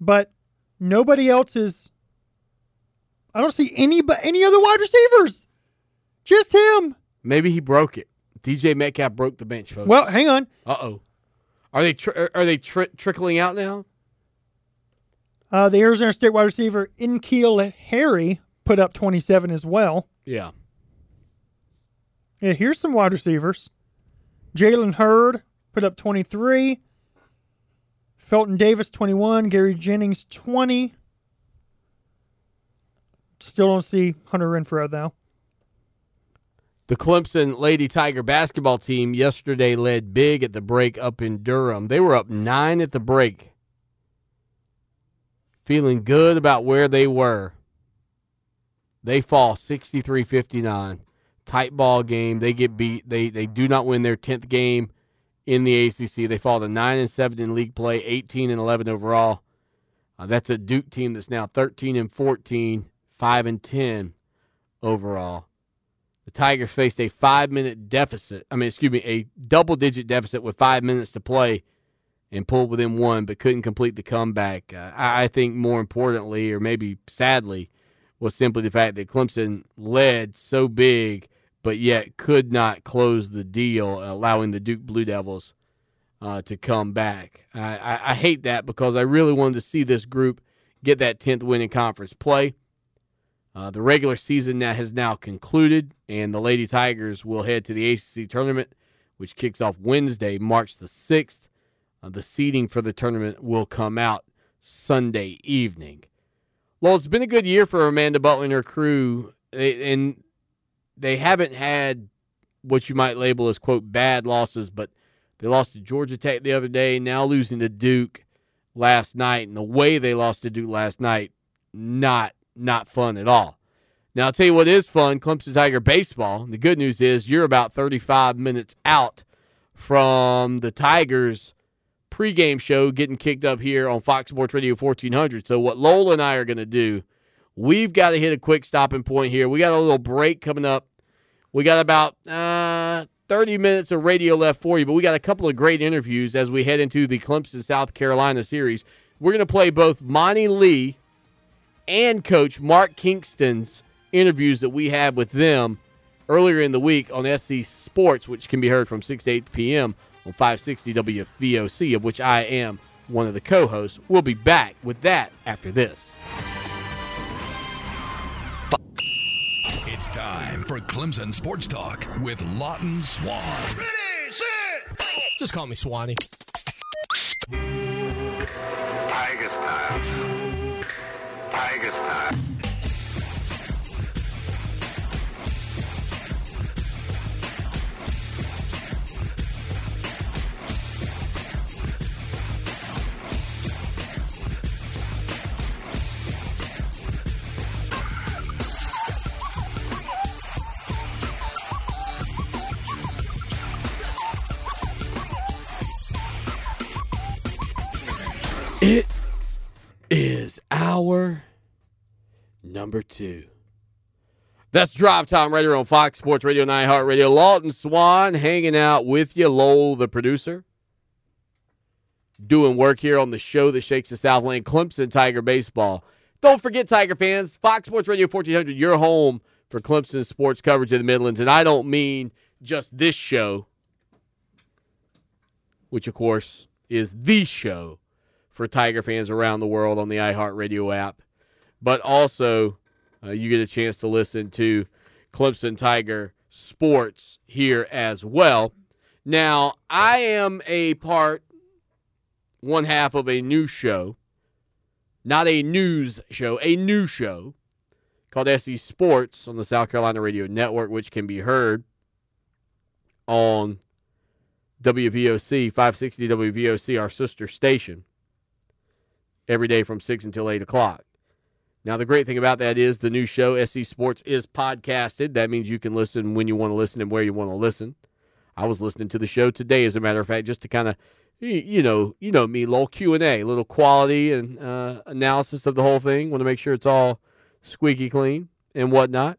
But nobody else is. I don't see any but any other wide receivers. Just him. Maybe he broke it. DJ Metcalf broke the bench, folks. Well, hang on. Uh oh. Are they tr- are they tr- trickling out now? Uh, the Arizona State wide receiver N'Keal Harry put up 27 as well. Yeah. Yeah, here's some wide receivers. Jalen Hurd put up 23. Felton Davis 21. Gary Jennings 20. Still don't see Hunter Renfrow though. The Clemson Lady Tiger basketball team yesterday led big at the break up in Durham. They were up nine at the break. Feeling good about where they were. They fall 63 59. Tight ball game. They get beat. They, they do not win their 10th game in the ACC. They fall to 9 and 7 in league play, 18 and 11 overall. Uh, that's a Duke team that's now 13 and 14, 5 and 10 overall. The Tigers faced a five minute deficit. I mean, excuse me, a double digit deficit with five minutes to play and pulled within one, but couldn't complete the comeback. Uh, I think more importantly, or maybe sadly, was simply the fact that Clemson led so big, but yet could not close the deal, allowing the Duke Blue Devils uh, to come back. I, I, I hate that because I really wanted to see this group get that 10th win in conference play. Uh, the regular season that has now concluded, and the Lady Tigers will head to the ACC tournament, which kicks off Wednesday, March the 6th. Uh, the seeding for the tournament will come out Sunday evening. Well, it's been a good year for Amanda Butler and her crew, and they haven't had what you might label as, quote, bad losses, but they lost to Georgia Tech the other day, now losing to Duke last night. And the way they lost to Duke last night, not not fun at all. Now, I'll tell you what is fun Clemson Tiger baseball. The good news is you're about 35 minutes out from the Tigers pregame show getting kicked up here on Fox Sports Radio 1400. So, what Lowell and I are going to do, we've got to hit a quick stopping point here. We got a little break coming up. We got about uh, 30 minutes of radio left for you, but we got a couple of great interviews as we head into the Clemson South Carolina series. We're going to play both Monte Lee and Coach Mark Kingston's interviews that we had with them earlier in the week on SC Sports, which can be heard from 6 to 8 p.m. on 560 WVOC, of which I am one of the co hosts. We'll be back with that after this. It's time for Clemson Sports Talk with Lawton Swan. Ready, set. Just call me Swanee. Tiger two. That's Drive Time here on Fox Sports Radio, Nine Heart Radio. Lawton Swan hanging out with you, Lowell, the producer, doing work here on the show that shakes the Southland, Clemson Tiger Baseball. Don't forget, Tiger fans, Fox Sports Radio 1400, your home for Clemson sports coverage in the Midlands. And I don't mean just this show, which, of course, is the show for Tiger fans around the world on the iHeartRadio app, but also uh, you get a chance to listen to Clemson Tiger Sports here as well. Now, I am a part, one half of a new show not a news show, a new show called SC Sports on the South Carolina Radio Network, which can be heard on WVOC, 560 WVOC, our sister station, every day from 6 until 8 o'clock. Now, the great thing about that is the new show, SC Sports, is podcasted. That means you can listen when you want to listen and where you want to listen. I was listening to the show today, as a matter of fact, just to kind of, you know, you know me, little Q and A, little quality and uh, analysis of the whole thing. Want to make sure it's all squeaky clean and whatnot.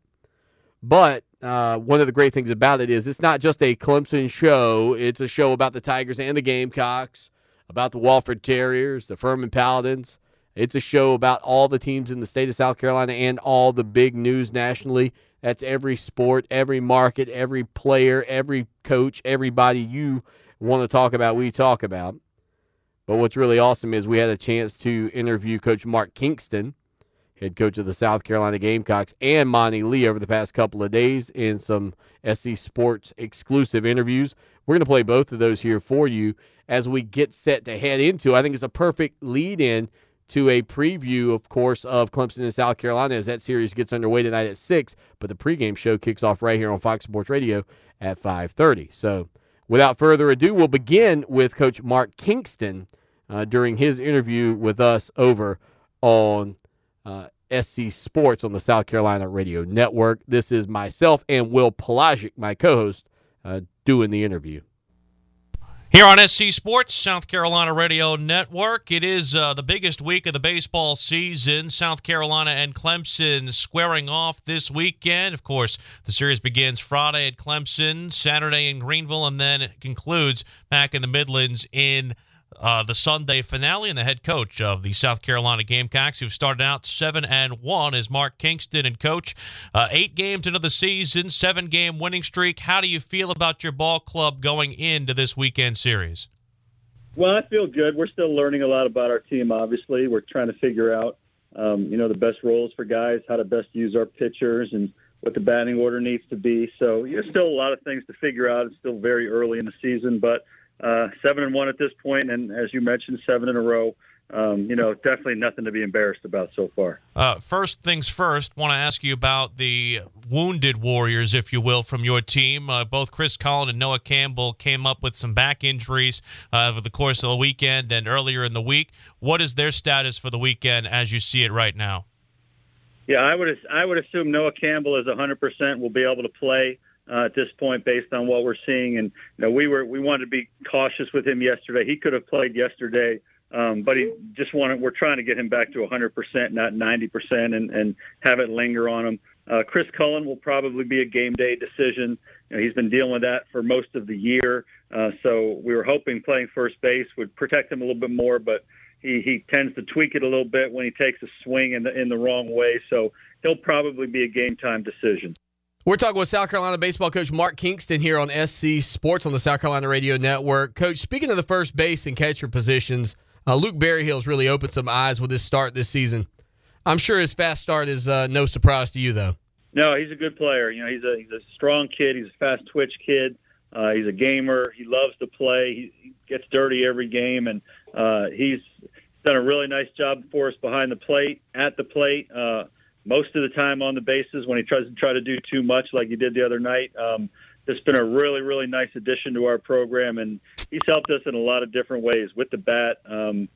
But uh, one of the great things about it is it's not just a Clemson show. It's a show about the Tigers and the Gamecocks, about the Wofford Terriers, the Furman Paladins. It's a show about all the teams in the state of South Carolina and all the big news nationally. That's every sport, every market, every player, every coach, everybody you want to talk about, we talk about. But what's really awesome is we had a chance to interview Coach Mark Kingston head coach of the South Carolina Gamecocks, and Monte Lee over the past couple of days in some SC Sports exclusive interviews. We're going to play both of those here for you as we get set to head into. I think it's a perfect lead in to a preview, of course, of Clemson and South Carolina as that series gets underway tonight at six. But the pregame show kicks off right here on Fox Sports Radio at 5:30. So, without further ado, we'll begin with Coach Mark Kingston uh, during his interview with us over on uh, SC Sports on the South Carolina Radio Network. This is myself and Will Pelagic, my co host, uh, doing the interview. Here on SC Sports, South Carolina Radio Network, it is uh, the biggest week of the baseball season. South Carolina and Clemson squaring off this weekend. Of course, the series begins Friday at Clemson, Saturday in Greenville, and then it concludes back in the Midlands in uh, the Sunday finale, and the head coach of the South Carolina Gamecocks, who've started out seven and one, is Mark Kingston. And coach, uh, eight games into the season, seven game winning streak. How do you feel about your ball club going into this weekend series? Well, I feel good. We're still learning a lot about our team. Obviously, we're trying to figure out, um, you know, the best roles for guys, how to best use our pitchers, and what the batting order needs to be. So, there's still a lot of things to figure out. It's still very early in the season, but seven and one at this point, and as you mentioned, seven in a row. Um, you know, definitely nothing to be embarrassed about so far. Uh, first things first, want to ask you about the wounded warriors, if you will, from your team. Uh, both Chris Cullen and Noah Campbell came up with some back injuries uh, over the course of the weekend and earlier in the week. What is their status for the weekend as you see it right now? Yeah, I would I would assume Noah Campbell is 100% will be able to play uh, at this point based on what we're seeing. And you know, we were we wanted to be cautious with him yesterday. He could have played yesterday, um, but he just wanted. We're trying to get him back to 100%, not 90%, and and have it linger on him. Uh, Chris Cullen will probably be a game day decision. You know, he's been dealing with that for most of the year, uh, so we were hoping playing first base would protect him a little bit more, but he, he tends to tweak it a little bit when he takes a swing in the in the wrong way. So he'll probably be a game time decision. We're talking with South Carolina baseball coach Mark Kingston here on SC Sports on the South Carolina Radio Network. Coach, speaking of the first base and catcher positions, uh, Luke Berryhill's really opened some eyes with his start this season. I'm sure his fast start is uh, no surprise to you, though. No, he's a good player. You know, he's a he's a strong kid. He's a fast twitch kid. Uh, he's a gamer. He loves to play. He, he gets dirty every game, and uh, he's done a really nice job for us behind the plate, at the plate. Uh, most of the time on the bases when he tries to try to do too much like he did the other night. Um, it's been a really, really nice addition to our program, and he's helped us in a lot of different ways with the bat, um,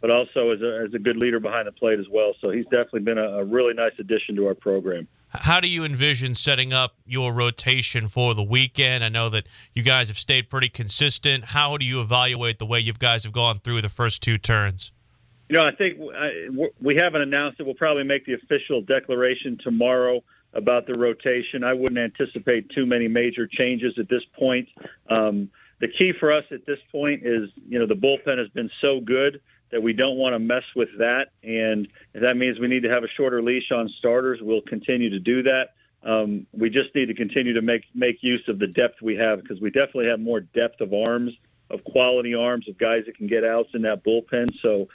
but also as a, as a good leader behind the plate as well. So he's definitely been a, a really nice addition to our program. How do you envision setting up your rotation for the weekend? I know that you guys have stayed pretty consistent. How do you evaluate the way you guys have gone through the first two turns? You know, I think I, we haven't announced it. We'll probably make the official declaration tomorrow about the rotation. I wouldn't anticipate too many major changes at this point. Um, the key for us at this point is, you know, the bullpen has been so good that we don't want to mess with that. And if that means we need to have a shorter leash on starters, we'll continue to do that. Um, we just need to continue to make make use of the depth we have because we definitely have more depth of arms, of quality arms, of guys that can get outs in that bullpen. So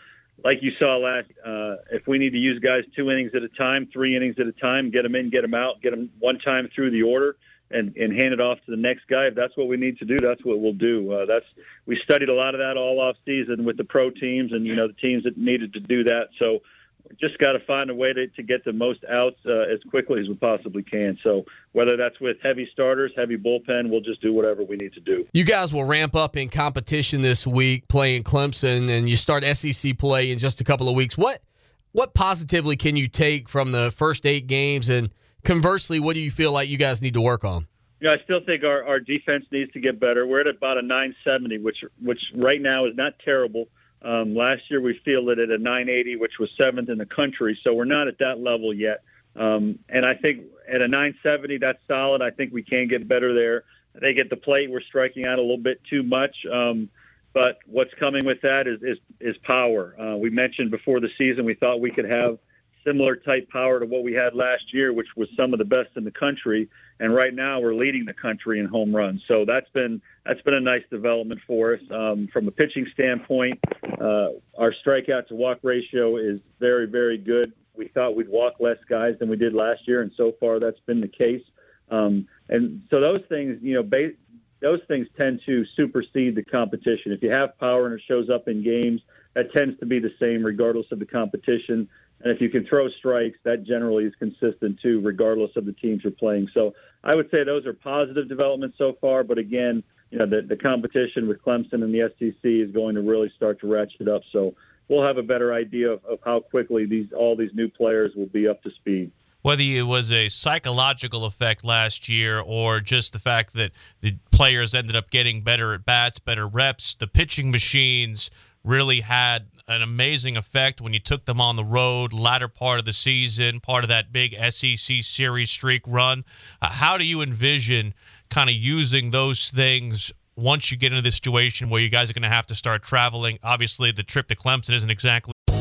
like you saw last, uh, if we need to use guys two innings at a time, three innings at a time, get them in, get them out, get them one time through the order, and and hand it off to the next guy. If that's what we need to do, that's what we'll do. Uh, that's we studied a lot of that all off season with the pro teams and you know the teams that needed to do that. So just got to find a way to, to get the most outs uh, as quickly as we possibly can. So whether that's with heavy starters, heavy bullpen, we'll just do whatever we need to do. You guys will ramp up in competition this week playing Clemson, and you start SEC play in just a couple of weeks. What what positively can you take from the first eight games, and conversely, what do you feel like you guys need to work on? Yeah, I still think our, our defense needs to get better. We're at about a 970, which which right now is not terrible. Um, last year we fielded at a 980, which was seventh in the country. So we're not at that level yet. Um, and I think at a 970, that's solid. I think we can get better there. I think at the plate we're striking out a little bit too much. Um, but what's coming with that is is, is power. Uh, we mentioned before the season we thought we could have similar type power to what we had last year, which was some of the best in the country. And right now, we're leading the country in home runs. So that's been that's been a nice development for us um, from a pitching standpoint. Uh, our strikeout to walk ratio is very very good. We thought we'd walk less guys than we did last year, and so far that's been the case. Um, and so those things, you know, ba- those things tend to supersede the competition. If you have power and it shows up in games, that tends to be the same regardless of the competition. And if you can throw strikes, that generally is consistent too, regardless of the teams you're playing. So I would say those are positive developments so far. But again, you know, the, the competition with Clemson and the SEC is going to really start to ratchet up. So we'll have a better idea of, of how quickly these all these new players will be up to speed whether it was a psychological effect last year or just the fact that the players ended up getting better at bats, better reps, the pitching machines really had an amazing effect when you took them on the road, latter part of the season, part of that big SEC series streak run. Uh, how do you envision kind of using those things once you get into the situation where you guys are going to have to start traveling? Obviously, the trip to Clemson isn't exactly.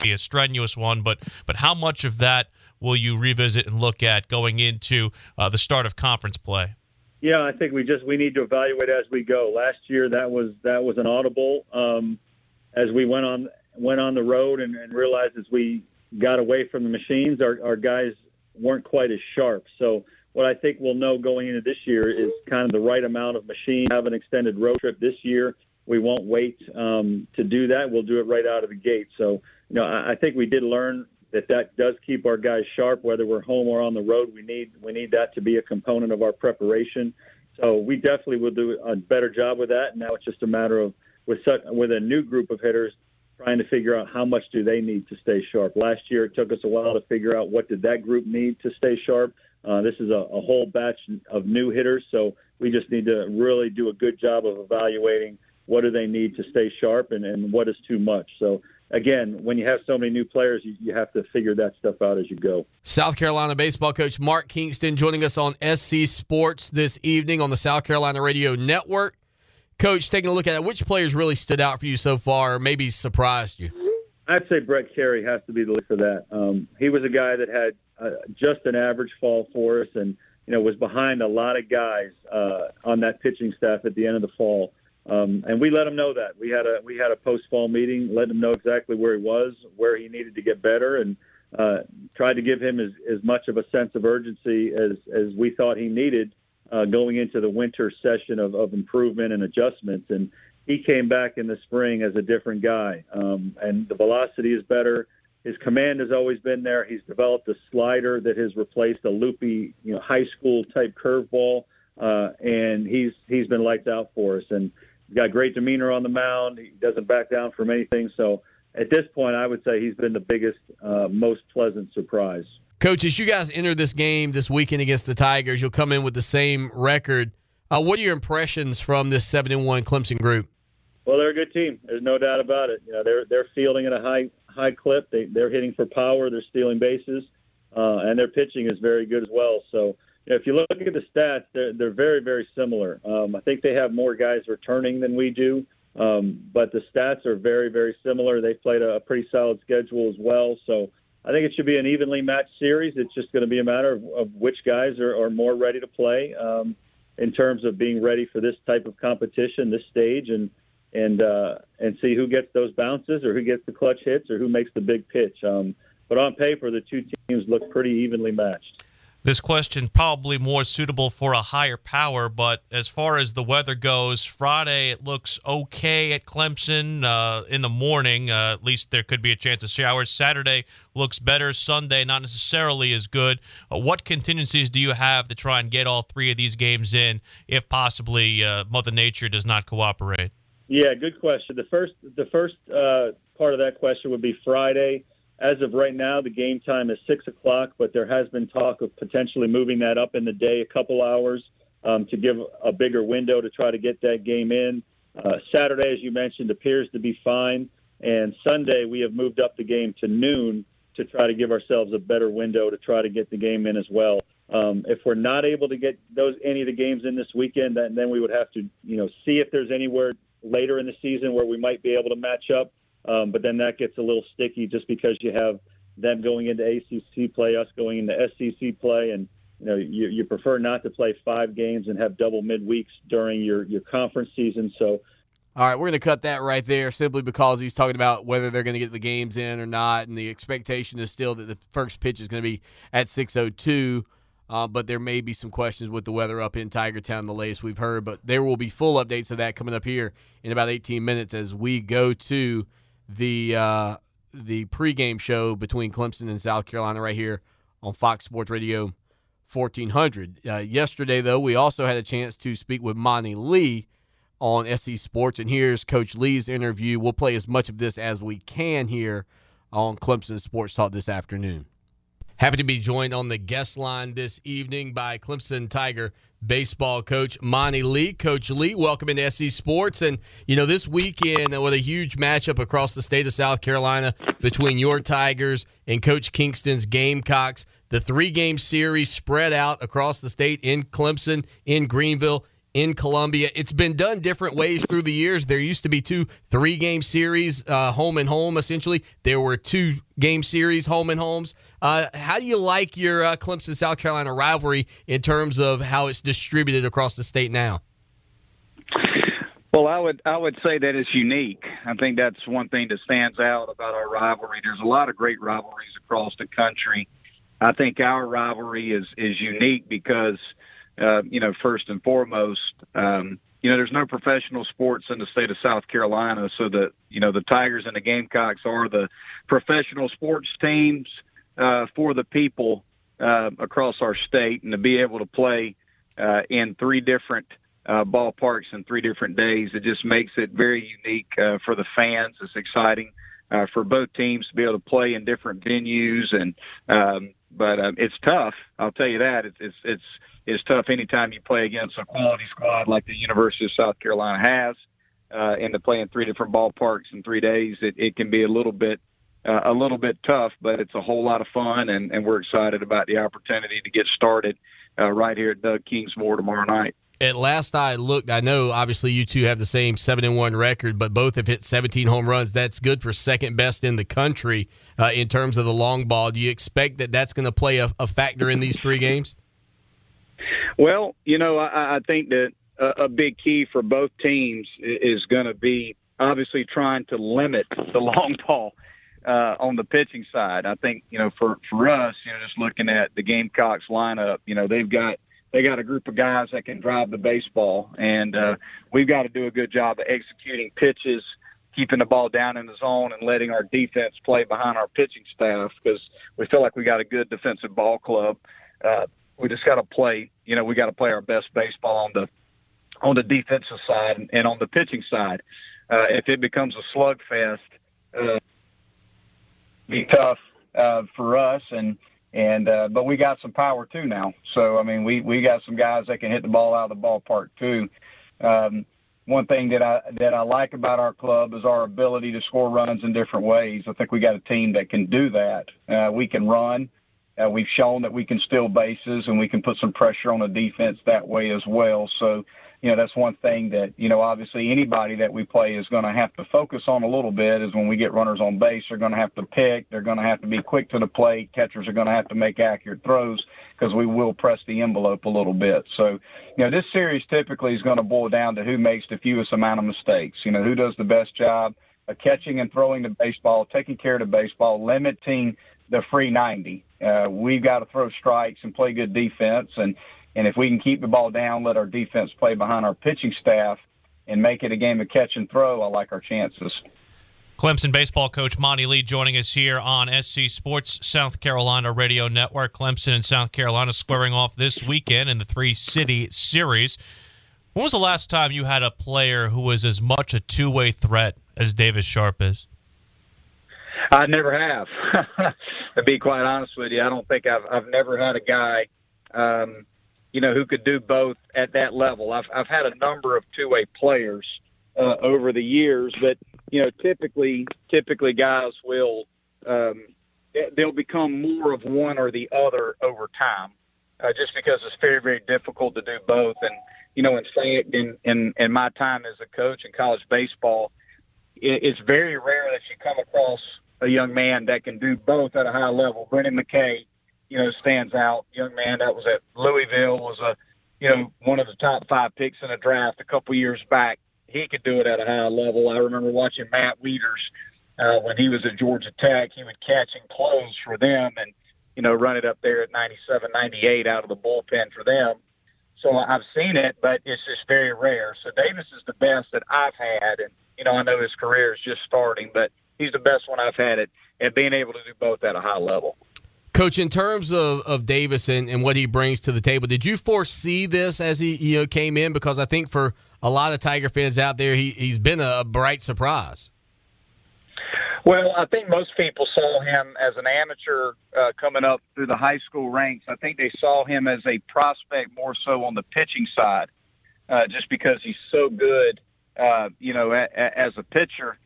Be a strenuous one, but but how much of that will you revisit and look at going into uh, the start of conference play? Yeah, I think we just we need to evaluate as we go. Last year that was that was an audible um, as we went on went on the road and, and realized as we got away from the machines, our, our guys weren't quite as sharp. So what I think we'll know going into this year is kind of the right amount of machine. Have an extended road trip this year. We won't wait um, to do that. We'll do it right out of the gate. So you know, I, I think we did learn that that does keep our guys sharp, whether we're home or on the road. We need we need that to be a component of our preparation. So we definitely will do a better job with that. Now it's just a matter of with such, with a new group of hitters trying to figure out how much do they need to stay sharp. Last year it took us a while to figure out what did that group need to stay sharp. Uh, this is a, a whole batch of new hitters, so we just need to really do a good job of evaluating what do they need to stay sharp and, and what is too much. So again, when you have so many new players, you, you have to figure that stuff out as you go. South Carolina baseball coach Mark Kingston joining us on SC Sports this evening on the South Carolina Radio Network. Coach, taking a look at it, which players really stood out for you so far, or maybe surprised you? I'd say Brett Kerry has to be the lead for that. Um, he was a guy that had uh, just an average fall for us, and you know was behind a lot of guys uh, on that pitching staff at the end of the fall. Um, and we let him know that we had a we had a post fall meeting, let him know exactly where he was, where he needed to get better, and uh, tried to give him as, as much of a sense of urgency as as we thought he needed uh, going into the winter session of, of improvement and adjustments. And he came back in the spring as a different guy, um, and the velocity is better. His command has always been there. He's developed a slider that has replaced a loopy, you know, high school type curveball, uh, and he's he's been lights out for us. And He's got great demeanor on the mound. He doesn't back down from anything. So at this point, I would say he's been the biggest, uh, most pleasant surprise. Coach, as you guys enter this game this weekend against the Tigers, you'll come in with the same record. Uh, what are your impressions from this seven and one Clemson group? Well, they're a good team. There's no doubt about it. You know, they're they're fielding at a high high clip. They they're hitting for power. They're stealing bases, uh, and their pitching is very good as well. So if you look at the stats, they're, they're very, very similar. Um, I think they have more guys returning than we do, um, but the stats are very, very similar. They've played a, a pretty solid schedule as well. So I think it should be an evenly matched series. It's just going to be a matter of, of which guys are, are more ready to play um, in terms of being ready for this type of competition, this stage, and and uh, and see who gets those bounces or who gets the clutch hits or who makes the big pitch. Um, but on paper, the two teams look pretty evenly matched this question probably more suitable for a higher power. But as far as the weather goes, Friday it looks okay at Clemson uh, in the morning. Uh, at least there could be a chance of showers. Saturday looks better. Sunday not necessarily as good. Uh, what contingencies do you have to try and get all three of these games in, if possibly uh, Mother Nature does not cooperate? Yeah, good question. The first the first uh, part of that question would be Friday as of right now, the game time is six o'clock, but there has been talk of potentially moving that up in the day a couple hours um, to give a bigger window to try to get that game in. Uh, Saturday, as you mentioned, appears to be fine, and Sunday we have moved up the game to noon to try to give ourselves a better window to try to get the game in as well. Um, if we're not able to get those any of the games in this weekend, then, then we would have to, you know, see if there's anywhere later in the season where we might be able to match up. Um, but then that gets a little sticky just because you have them going into ACC play, us going into SEC play, and you know you, you prefer not to play five games and have double midweeks during your your conference season. So. All right, we're going to cut that right there simply because he's talking about whether they're going to get the games in or not, and the expectation is still that the first pitch is going to be at 6:02. Uh, but there may be some questions with the weather up in Tiger Town, the latest we've heard. But there will be full updates of that coming up here in about 18 minutes as we go to the uh, the pregame show between Clemson and South Carolina right here on Fox Sports Radio 1400. Uh, yesterday, though, we also had a chance to speak with Monte Lee on SC Sports, and here's Coach Lee's interview. We'll play as much of this as we can here on Clemson Sports Talk this afternoon. Happy to be joined on the guest line this evening by Clemson Tiger baseball coach Monte Lee. Coach Lee, welcome into SC Sports. And, you know, this weekend with a huge matchup across the state of South Carolina between your Tigers and Coach Kingston's Gamecocks. The three game series spread out across the state in Clemson, in Greenville, in Columbia. It's been done different ways through the years. There used to be two three game series, uh, home and home, essentially. There were two game series, home and homes. Uh, how do you like your uh, Clemson South Carolina rivalry in terms of how it's distributed across the state now? Well, I would I would say that it's unique. I think that's one thing that stands out about our rivalry. There's a lot of great rivalries across the country. I think our rivalry is is unique because uh, you know, first and foremost, um, you know, there's no professional sports in the state of South Carolina, so that you know the Tigers and the Gamecocks are the professional sports teams uh, for the people uh, across our state, and to be able to play uh, in three different uh, ballparks in three different days, it just makes it very unique uh, for the fans. It's exciting uh, for both teams to be able to play in different venues, and um, but um, it's tough. I'll tell you that it's it's it's is tough anytime you play against a quality squad like the University of South Carolina has, uh, and to play in three different ballparks in three days, it, it can be a little bit uh, a little bit tough, but it's a whole lot of fun, and, and we're excited about the opportunity to get started uh, right here at Doug Kingsmore tomorrow night. At last I looked, I know obviously you two have the same seven and one record, but both have hit 17 home runs. That's good for second best in the country uh, in terms of the long ball. Do you expect that that's going to play a, a factor in these three games? Well, you know, I, I think that a, a big key for both teams is going to be obviously trying to limit the long ball uh, on the pitching side. I think you know for for us, you know, just looking at the Gamecocks lineup, you know, they've got they got a group of guys that can drive the baseball, and uh, we've got to do a good job of executing pitches, keeping the ball down in the zone, and letting our defense play behind our pitching staff because we feel like we got a good defensive ball club. Uh, we just got to play. You know, we got to play our best baseball on the on the defensive side and, on the pitching side. Uh, if it becomes a slugfest, uh, be tough uh, for us. And and uh, but we got some power too now. So I mean, we we got some guys that can hit the ball out of the ballpark too. Um, one thing that I that I like about our club is our ability to score runs in different ways. I think we got a team that can do that. Uh, we can run. Uh, we've shown that we can steal bases and we can put some pressure on the defense that way as well. So you know, that's one thing that, you know, obviously anybody that we play is going to have to focus on a little bit is when we get runners on base, they're going to have to pick. They're going to have to be quick to the plate. Catchers are going to have to make accurate throws because we will press the envelope a little bit. So, you know, this series typically is going to boil down to who makes the fewest amount of mistakes. You know, who does the best job of catching and throwing the baseball, taking care of the baseball, limiting the free 90. Uh, we've got to throw strikes and play good defense. And, and if we can keep the ball down, let our defense play behind our pitching staff, and make it a game of catch and throw, I like our chances. Clemson baseball coach Monte Lee joining us here on SC Sports South Carolina Radio Network. Clemson and South Carolina squaring off this weekend in the three city series. When was the last time you had a player who was as much a two way threat as Davis Sharpe is? I never have. to be quite honest with you, I don't think I've I've never had a guy, um, you know, who could do both at that level. I've I've had a number of two way players uh, over the years, but you know, typically typically guys will um, they'll become more of one or the other over time, uh, just because it's very very difficult to do both. And you know, in fact, in in in my time as a coach in college baseball, it, it's very rare that you come across a young man that can do both at a high level. Brendan McKay, you know, stands out. Young man that was at Louisville was a, you know, one of the top five picks in the draft a couple years back. He could do it at a high level. I remember watching Matt Wieters uh, when he was at Georgia Tech. He would catch and close for them, and you know, run it up there at 97, 98 out of the bullpen for them. So I've seen it, but it's just very rare. So Davis is the best that I've had, and you know, I know his career is just starting, but he's the best one I've had at, at being able to do both at a high level. Coach, in terms of, of Davis and, and what he brings to the table, did you foresee this as he you know came in? Because I think for a lot of Tiger fans out there, he, he's been a bright surprise. Well, I think most people saw him as an amateur uh, coming up through the high school ranks. I think they saw him as a prospect more so on the pitching side, uh, just because he's so good, uh, you know, a, a, as a pitcher.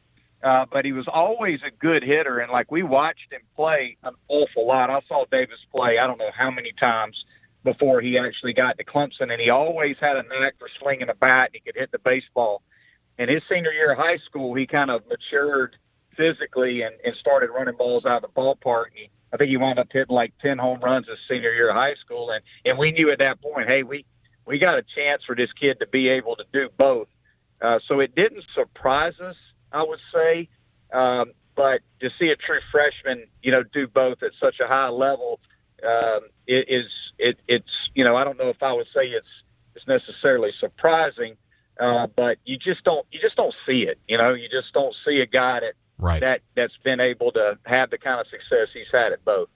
Uh, but he was always a good hitter, and like we watched him play an awful lot. I saw Davis play I don't know how many times before he actually got to Clemson, and he always had a knack for swinging a bat. And he could hit the baseball. In his senior year of high school, he kind of matured physically and, and started running balls out of the ballpark. And he, I think he wound up hitting like ten home runs his senior year of high school, and and we knew at that point, hey, we we got a chance for this kid to be able to do both. Uh, so it didn't surprise us I would say. Um, but to see a true freshman, you know, do both at such a high level, um, it is it, it's you know I don't know if I would say it's it's necessarily surprising, uh, but you just don't you just don't see it. You know, you just don't see a guy that right. that that's been able to have the kind of success he's had at both.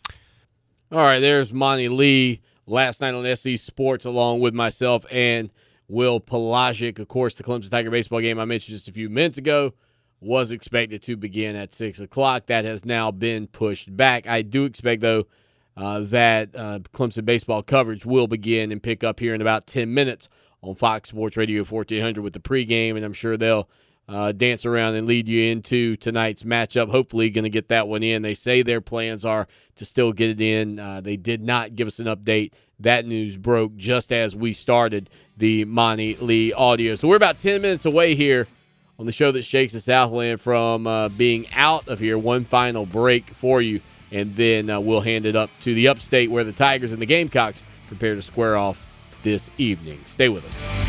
All right, there's Monte Lee last night on SC Sports, along with myself and Will Pelagic. Of course, the Clemson Tiger baseball game I mentioned just a few minutes ago was expected to begin at 6 o'clock. That has now been pushed back. I do expect, though, uh, that uh, Clemson baseball coverage will begin and pick up here in about 10 minutes on Fox Sports Radio 1400 with the pregame, and I'm sure they'll uh, dance around and lead you into tonight's matchup. Hopefully, going to get that one in. They say their plans are to still get it in. Uh, they did not give us an update. That news broke just as we started the Monte Lee audio. So we're about 10 minutes away here on the show that shakes the Southland from uh, being out of here. One final break for you, and then uh, we'll hand it up to the upstate where the Tigers and the Gamecocks prepare to square off this evening. Stay with us.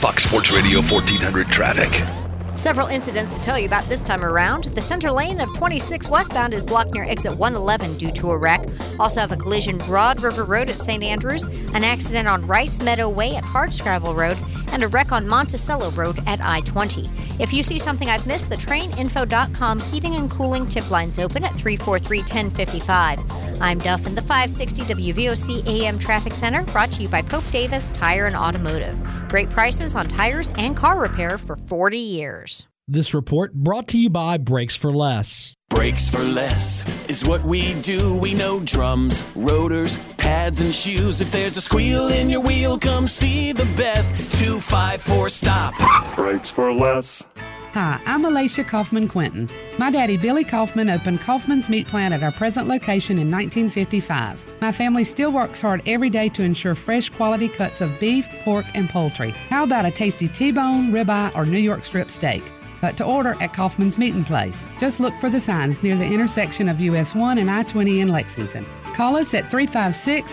Fox Sports Radio 1400 traffic. Several incidents to tell you about this time around. The center lane of 26 westbound is blocked near exit 111 due to a wreck. Also have a collision Broad River Road at St. Andrews, an accident on Rice Meadow Way at Hardscrabble Road, and a wreck on Monticello Road at I 20. If you see something I've missed, the traininfo.com heating and cooling tip lines open at 343 1055. I'm Duff in the 560 WVOC AM Traffic Center, brought to you by Pope Davis Tire and Automotive. Great prices on tires and car repair for 40 years. This report brought to you by Brakes for Less. Brakes for Less is what we do. We know drums, rotors, pads, and shoes. If there's a squeal in your wheel, come see the best. 254 stop. Brakes for Less. Hi, I'm Alicia Caughman Quinton. My daddy, Billy Caughman, opened Caughman's Meat Plant at our present location in 1955. My family still works hard every day to ensure fresh quality cuts of beef, pork, and poultry. How about a tasty T-bone, ribeye, or New York strip steak? Cut to order at Caughman's Meat Plant. Just look for the signs near the intersection of US 1 and I 20 in Lexington. Call us at 356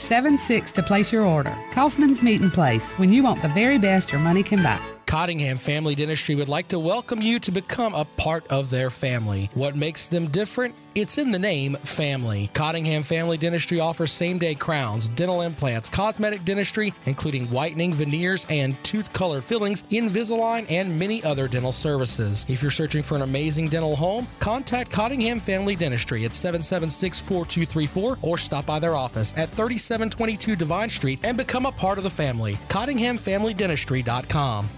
0076 to place your order. Caughman's Meat Plant, when you want the very best your money can buy. Cottingham Family Dentistry would like to welcome you to become a part of their family. What makes them different? It's in the name family. Cottingham Family Dentistry offers same day crowns, dental implants, cosmetic dentistry, including whitening, veneers, and tooth colored fillings, Invisalign, and many other dental services. If you're searching for an amazing dental home, contact Cottingham Family Dentistry at 776 4234 or stop by their office at 3722 Divine Street and become a part of the family. CottinghamFamilyDentistry.com.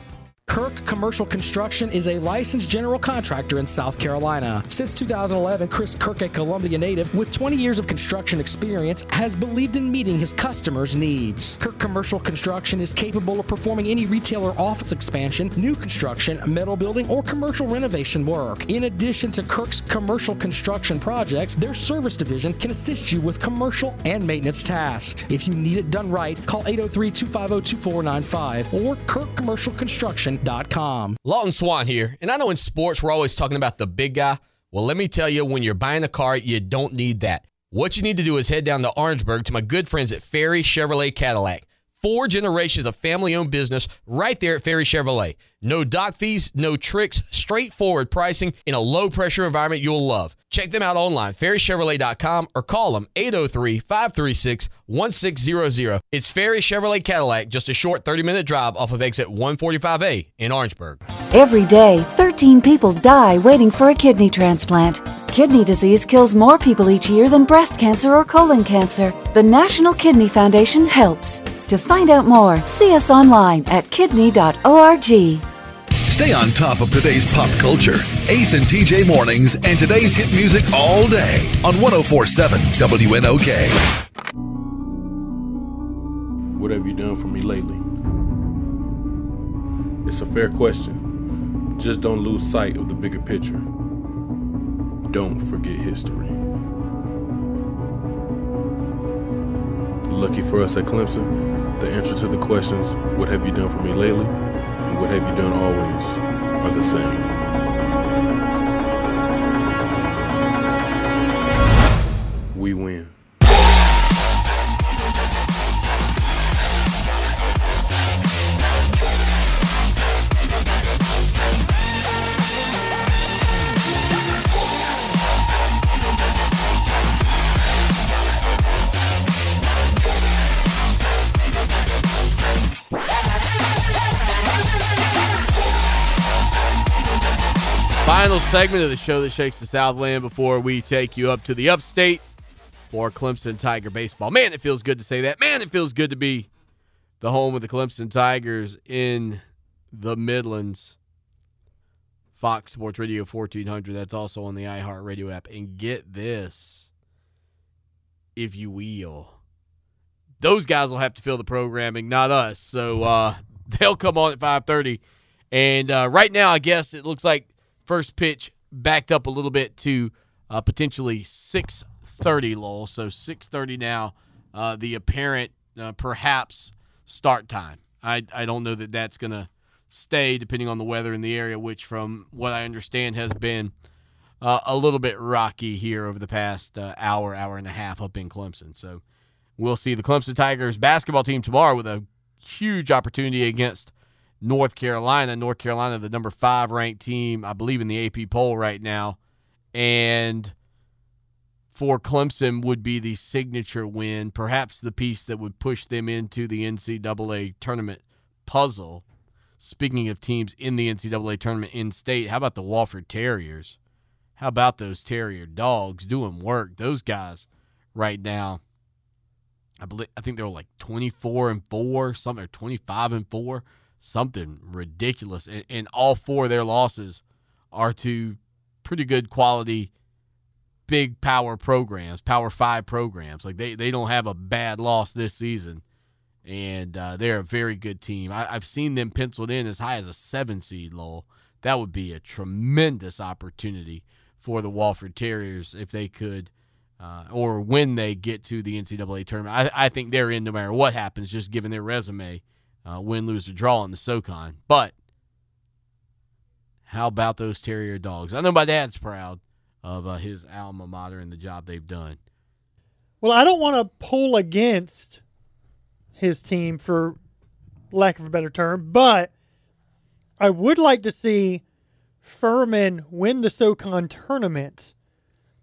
Kirk Commercial Construction is a licensed general contractor in South Carolina. Since 2011, Chris Kirk, a Columbia native with 20 years of construction experience, has believed in meeting his customers' needs. Kirk Commercial Construction is capable of performing any retail or office expansion, new construction, metal building, or commercial renovation work. In addition to Kirk's commercial construction projects, their service division can assist you with commercial and maintenance tasks. If you need it done right, call 803 250 2495 or Kirk Commercial Construction Lawton Swan here. And I know in sports we're always talking about the big guy. Well, let me tell you, when you're buying a car, you don't need that. What you need to do is head down to Orangeburg to my good friends at Ferry Chevrolet Cadillac. Four generations of family owned business right there at Ferry Chevrolet. No dock fees, no tricks, straightforward pricing in a low pressure environment you'll love. Check them out online, ferrychevrolet.com, or call them 803 536 1600. It's Ferry Chevrolet Cadillac, just a short 30 minute drive off of exit 145A in Orangeburg. Every day, 13 people die waiting for a kidney transplant. Kidney disease kills more people each year than breast cancer or colon cancer. The National Kidney Foundation helps. To find out more, see us online at kidney.org. Stay on top of today's pop culture. Ace and TJ Mornings and today's hit music all day on 1047 WNOK. What have you done for me lately? It's a fair question. Just don't lose sight of the bigger picture. Don't forget history. Lucky for us at Clemson, the answer to the questions, What have you done for me lately? And What have you done always? are the same. We win. Final segment of the show that shakes the Southland before we take you up to the upstate for Clemson Tiger baseball. Man, it feels good to say that. Man, it feels good to be the home of the Clemson Tigers in the Midlands. Fox Sports Radio 1400. That's also on the iHeartRadio app. And get this, if you will, those guys will have to fill the programming, not us. So uh, they'll come on at 5:30. And uh, right now, I guess it looks like first pitch backed up a little bit to uh, potentially 6:30, Lowell. So 6:30 now, uh, the apparent uh, perhaps start time. I I don't know that that's gonna stay depending on the weather in the area, which from what I understand has been uh, a little bit rocky here over the past uh, hour, hour and a half up in Clemson. So we'll see the Clemson Tigers basketball team tomorrow with a huge opportunity against North Carolina. North Carolina, the number five ranked team, I believe, in the AP poll right now. And for Clemson would be the signature win, perhaps the piece that would push them into the NCAA tournament puzzle. Speaking of teams in the NCAA tournament in state, how about the Wofford Terriers? How about those Terrier dogs doing work? Those guys right now, I believe I think they were like 24 and 4, something or 25 and 4, something ridiculous. And, and all four of their losses are to pretty good quality big power programs, power 5 programs. Like they they don't have a bad loss this season. And uh, they're a very good team. I, I've seen them penciled in as high as a seven seed, Lowell. that would be a tremendous opportunity for the Wofford Terriers if they could, uh, or when they get to the NCAA tournament. I, I think they're in no matter what happens, just given their resume, uh, win, lose, or draw in the SoCon. But how about those Terrier dogs? I know my dad's proud of uh, his alma mater and the job they've done. Well, I don't want to pull against his team for lack of a better term, but I would like to see Furman win the SoCon tournament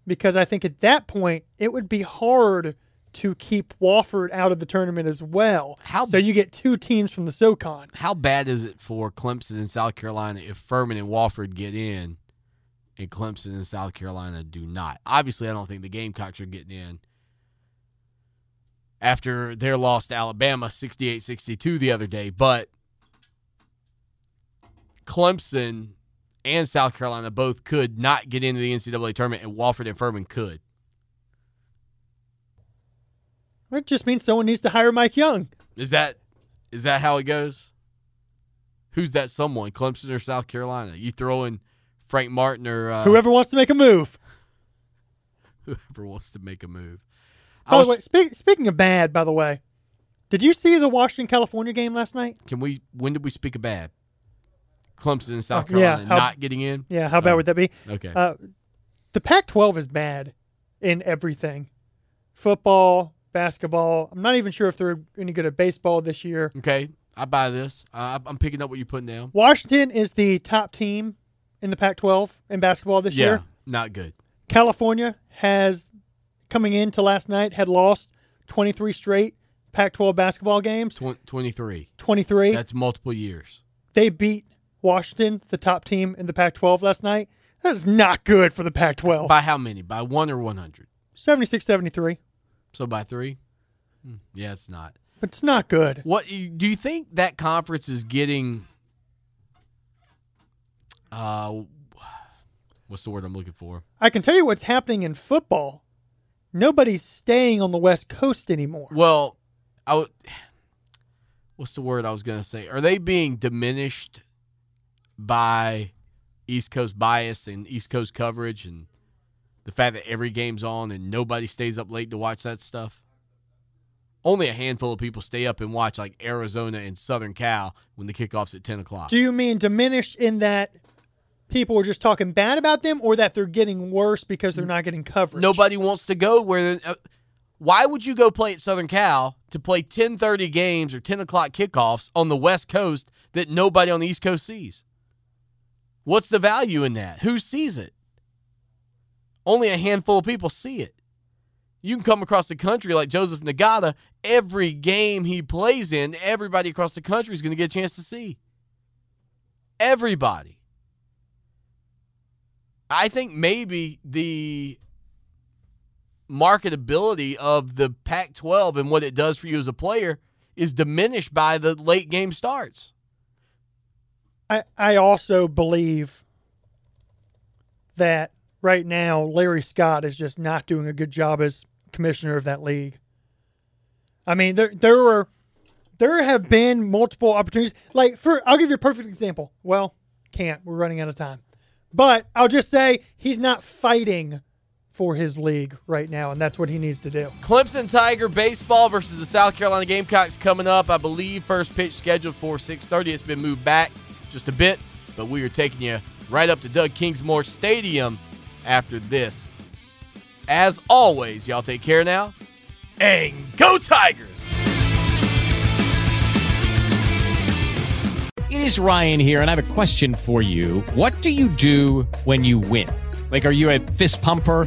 because I think at that point it would be hard to keep Wofford out of the tournament as well. How so you get two teams from the SoCon. How bad is it for Clemson and South Carolina if Furman and Wofford get in and Clemson and South Carolina do not? Obviously, I don't think the Gamecocks are getting in after their loss to Alabama 68-62 the other day, but Clemson and South Carolina both could not get into the NCAA tournament, and Wofford and Furman could. It just means someone needs to hire Mike Young. Is that is that how it goes? Who's that someone? Clemson or South Carolina? You throw in Frank Martin or uh, whoever wants to make a move. Whoever wants to make a move. By the way, speak, speaking of bad, by the way, did you see the Washington California game last night? Can we? When did we speak of bad? Clemson and South Uh, yeah, Carolina how- not getting in. Yeah, how bad Oh, would that be? Okay. Uh, the Pac-12 is bad in everything: football, basketball. I'm not even sure if they're any good at baseball this year. okay, I buy this. Uh, I'm picking up what you're putting down. Washington is the top team in the Pac-12 in basketball this yeah, year. not good. California has coming into last night had lost 23 straight Pac-12 basketball games. Tw- 23. 23. That's multiple years. They beat Washington, the top team in the Pac-12 last night. That is not good for the Pac-12. By how many? By one or 100? 76-73. So by three? Hmm, Yeah, it's not. But it's not good. What do you think that conference is getting? Uh, what's the word I'm looking for? I can tell you what's happening in football. Nobody's staying on the West Coast anymore. Well, I would. What's the word I was going to say? Are they being diminished by East Coast bias and East Coast coverage and the fact that every game's on and nobody stays up late to watch that stuff? Only a handful of people stay up and watch, like Arizona and Southern Cal, when the kickoff's at 10 o'clock. Do you mean diminished in that people are just talking bad about them or that they're getting worse because they're not getting coverage? Nobody wants to go where. Uh, why would you go play at Southern Cal to play 10:30 games or 10 o'clock kickoffs on the West Coast that nobody on the East Coast sees? What's the value in that? Who sees it? Only a handful of people see it. You can come across the country like Joseph Ngata. Every game he plays in, everybody across the country is going to get a chance to see. Everybody. I think maybe the marketability of the Pac 12 and what it does for you as a player is diminished by the late game starts. I, I also believe that right now Larry Scott is just not doing a good job as commissioner of that league. I mean, there there were there have been multiple opportunities. Like for I'll give you a perfect example. Well, can't. We're running out of time. But I'll just say he's not fighting for his league right now, and that's what he needs to do. Clemson Tiger baseball versus the South Carolina Gamecocks coming up. I believe first pitch scheduled for 6:30. It's been moved back just a bit, but we are taking you right up to Doug Kingsmore Stadium after this. As always, y'all take care now. And go Tigers! It is Ryan here, and I have a question for you. What do you do when you win? Like, are you a fist pumper?